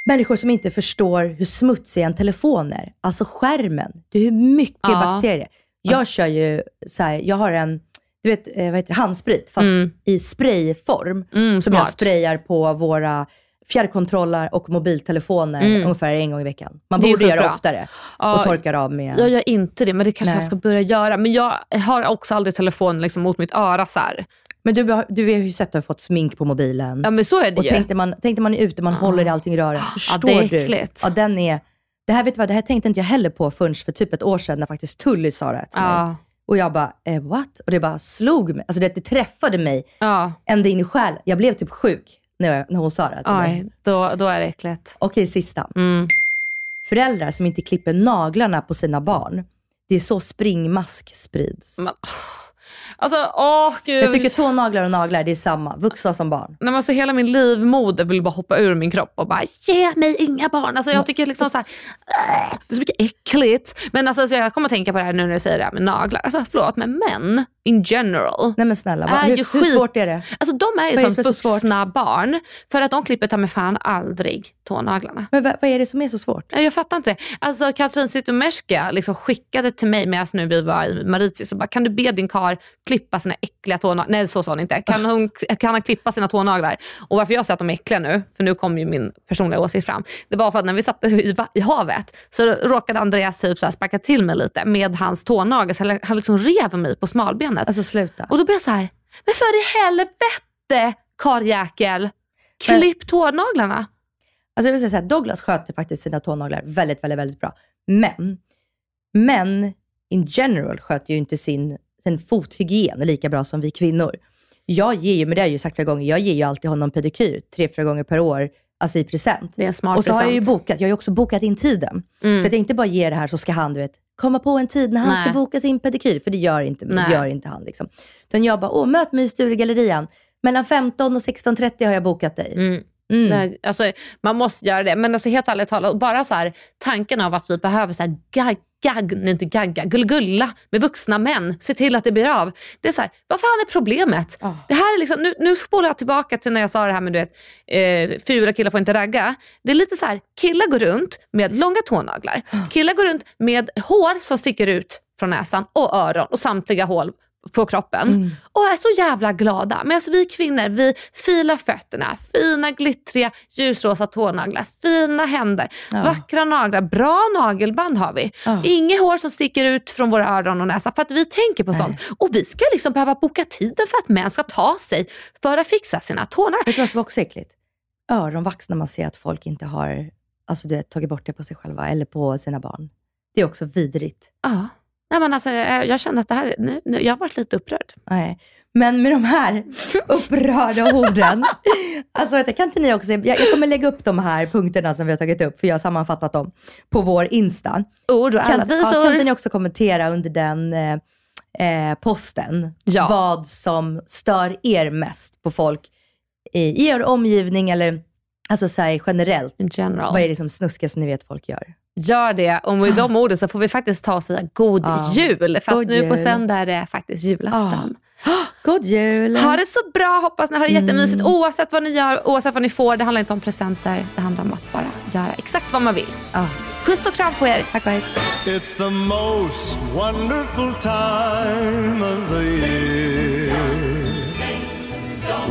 Människor som inte förstår hur smutsig en telefon är. Alltså skärmen. Det är hur mycket Ja. bakterier. Jag kör ju så här, jag har en, du vet, eh, vad heter det, handsprit, fast Mm. i sprayform. Mm, som jag smart. sprayar på våra fjärrkontroller och mobiltelefoner Mm. ungefär en gång i veckan. Man Det borde göra skitbra. oftare Ja, och torkar av med... Jag gör inte det, men det kanske Nej. jag ska börja göra. Men jag har också aldrig telefonen liksom mot mitt öra så här. Men du, du har ju sett att du har fått smink på mobilen. Ja, men så är det och ju. tänkte man, tänkte man är ute, man håller i allting i rören. Förstår det är du? äckligt. Ja, den är... Det här, vet du vad, det här tänkte inte jag heller på förrän för typ ett år sedan när faktiskt Tully sa det till mig. Ja. Och jag bara, eh, what? Och det bara slog mig. Alltså det, det träffade mig Ja. ända in i själen. Jag blev typ sjuk när, när hon sa det. Oj, då, då är det äckligt. Okej, sista. Mm. Föräldrar som inte klipper naglarna på sina barn. Det är så springmask sprids. Men, alltså, åh gud. Jag tycker tånaglar och naglar, det är samma. Vuxna som barn. Nej, men alltså, hela min livmoder vill bara hoppa ur min kropp och bara ge mig inga barn. Alltså, jag tycker liksom så här, "Åh, det är så mycket äckligt. Men alltså, så jag kommer att tänka på det här nu när du säger det här med naglar. Alltså förlåt men män in general. Nej men snälla, Är hur, ju hur skit- svårt är det? Alltså de är ju Vad som vuxna barn. För att de klipper ta mig fan aldrig tånaglarna. Men vad, vad är det som är så svårt? Jag fattar inte det. Alltså Katrin Zytomierska liksom skickade till mig medan nu vi var i Mauritius och bara, kan du be din kar klippa sina äckliga tånaglar? Nej så sa hon inte. Kan, hon, kan han klippa sina tånaglar? Och varför jag säger att de är äckliga nu, för nu kommer ju min personliga åsikt fram. Det var för att när vi satt i, i havet så råkade Andreas typ så här sparka till mig lite med hans tånagel. Så han liksom rev mig på smalbenet. Alltså sluta. Och då blev jag så här, men för i helvete karljäkel, klipp tånaglarna. Alltså jag vill säga här, Douglas sköter faktiskt sina tånaglar väldigt, väldigt, väldigt bra. Men, män in general sköter ju inte sin, sin fothygien lika bra som vi kvinnor. Jag ger ju, men det har jag ju sagt flera gånger, jag ger ju alltid honom pedikyr tre, fyra gånger per år, alltså i present. Det är en smart Och så har jag ju present. bokat, jag har ju också bokat in tiden. Mm. Så att jag inte bara ger det här så ska han, du vet, komma på en tid när han ska Nej. boka sin pedikyr, för det gör inte, Nej. gör inte han. Liksom. Utan jag bara, åh, möt mig i Sturegallerian. Mellan 15 och 16.30 har jag bokat dig. Mm. Mm. Nej, alltså, man måste göra det. Men alltså, helt ärligt talat, bara så här, tanken av att vi behöver så här, gag, gag, nej, inte gagga, gullgulla med vuxna män. Se till att det blir av. Det är så här, vad fan är problemet? Ja. Det här är liksom, nu, nu spolar jag tillbaka till när jag sa det här med du vet, eh, fula killar får inte ragga. Det är lite så här, killar går runt med långa tånaglar. Killar går runt med hår som sticker ut från näsan och öron och samtliga hål på kroppen. Mm. Och är så jävla glada. Men alltså vi kvinnor, vi filar fötterna, fina glittriga ljusrosa tånaglar, fina händer, Ja. vackra naglar, bra nagelband har vi. Ja. Inget hår som sticker ut från våra öron och näsa för att vi tänker på sånt. Och vi ska liksom behöva boka tiden för att män ska ta sig för att fixa sina tånaglar. Vet du vad som också är äckligt? Öronvax när man ser att folk inte har alltså, du vet, tagit bort det på sig själva eller på sina barn. Det är också vidrigt. Ja. Nej, men alltså, jag, jag känner att det här, nu, nu, jag har varit lite upprörd. Nej. Men med de här upprörda orden. Alltså du, kan inte ni också, jag, jag kommer lägga upp de här punkterna som vi har tagit upp, för jag har sammanfattat dem på vår Insta. Ord och Kan, ja, kan inte ni också kommentera under den eh, eh, posten Ja. vad som stör er mest på folk i, i er omgivning eller alltså så här, generellt? Vad är det som snuskigaste ni vet folk gör? Gör det. Och med de orden så får vi faktiskt ta och säga god Ja. jul. För God att nu på jul. söndag är det faktiskt julafton. God jul! Ha det så bra, hoppas ni har det Mm. jättemysigt oavsett vad ni gör, oavsett vad ni får. Det handlar inte om presenter, det handlar om att bara göra exakt vad man vill. Ja. Puss och kram på er. Tack, tack. It's the most wonderful time of the year.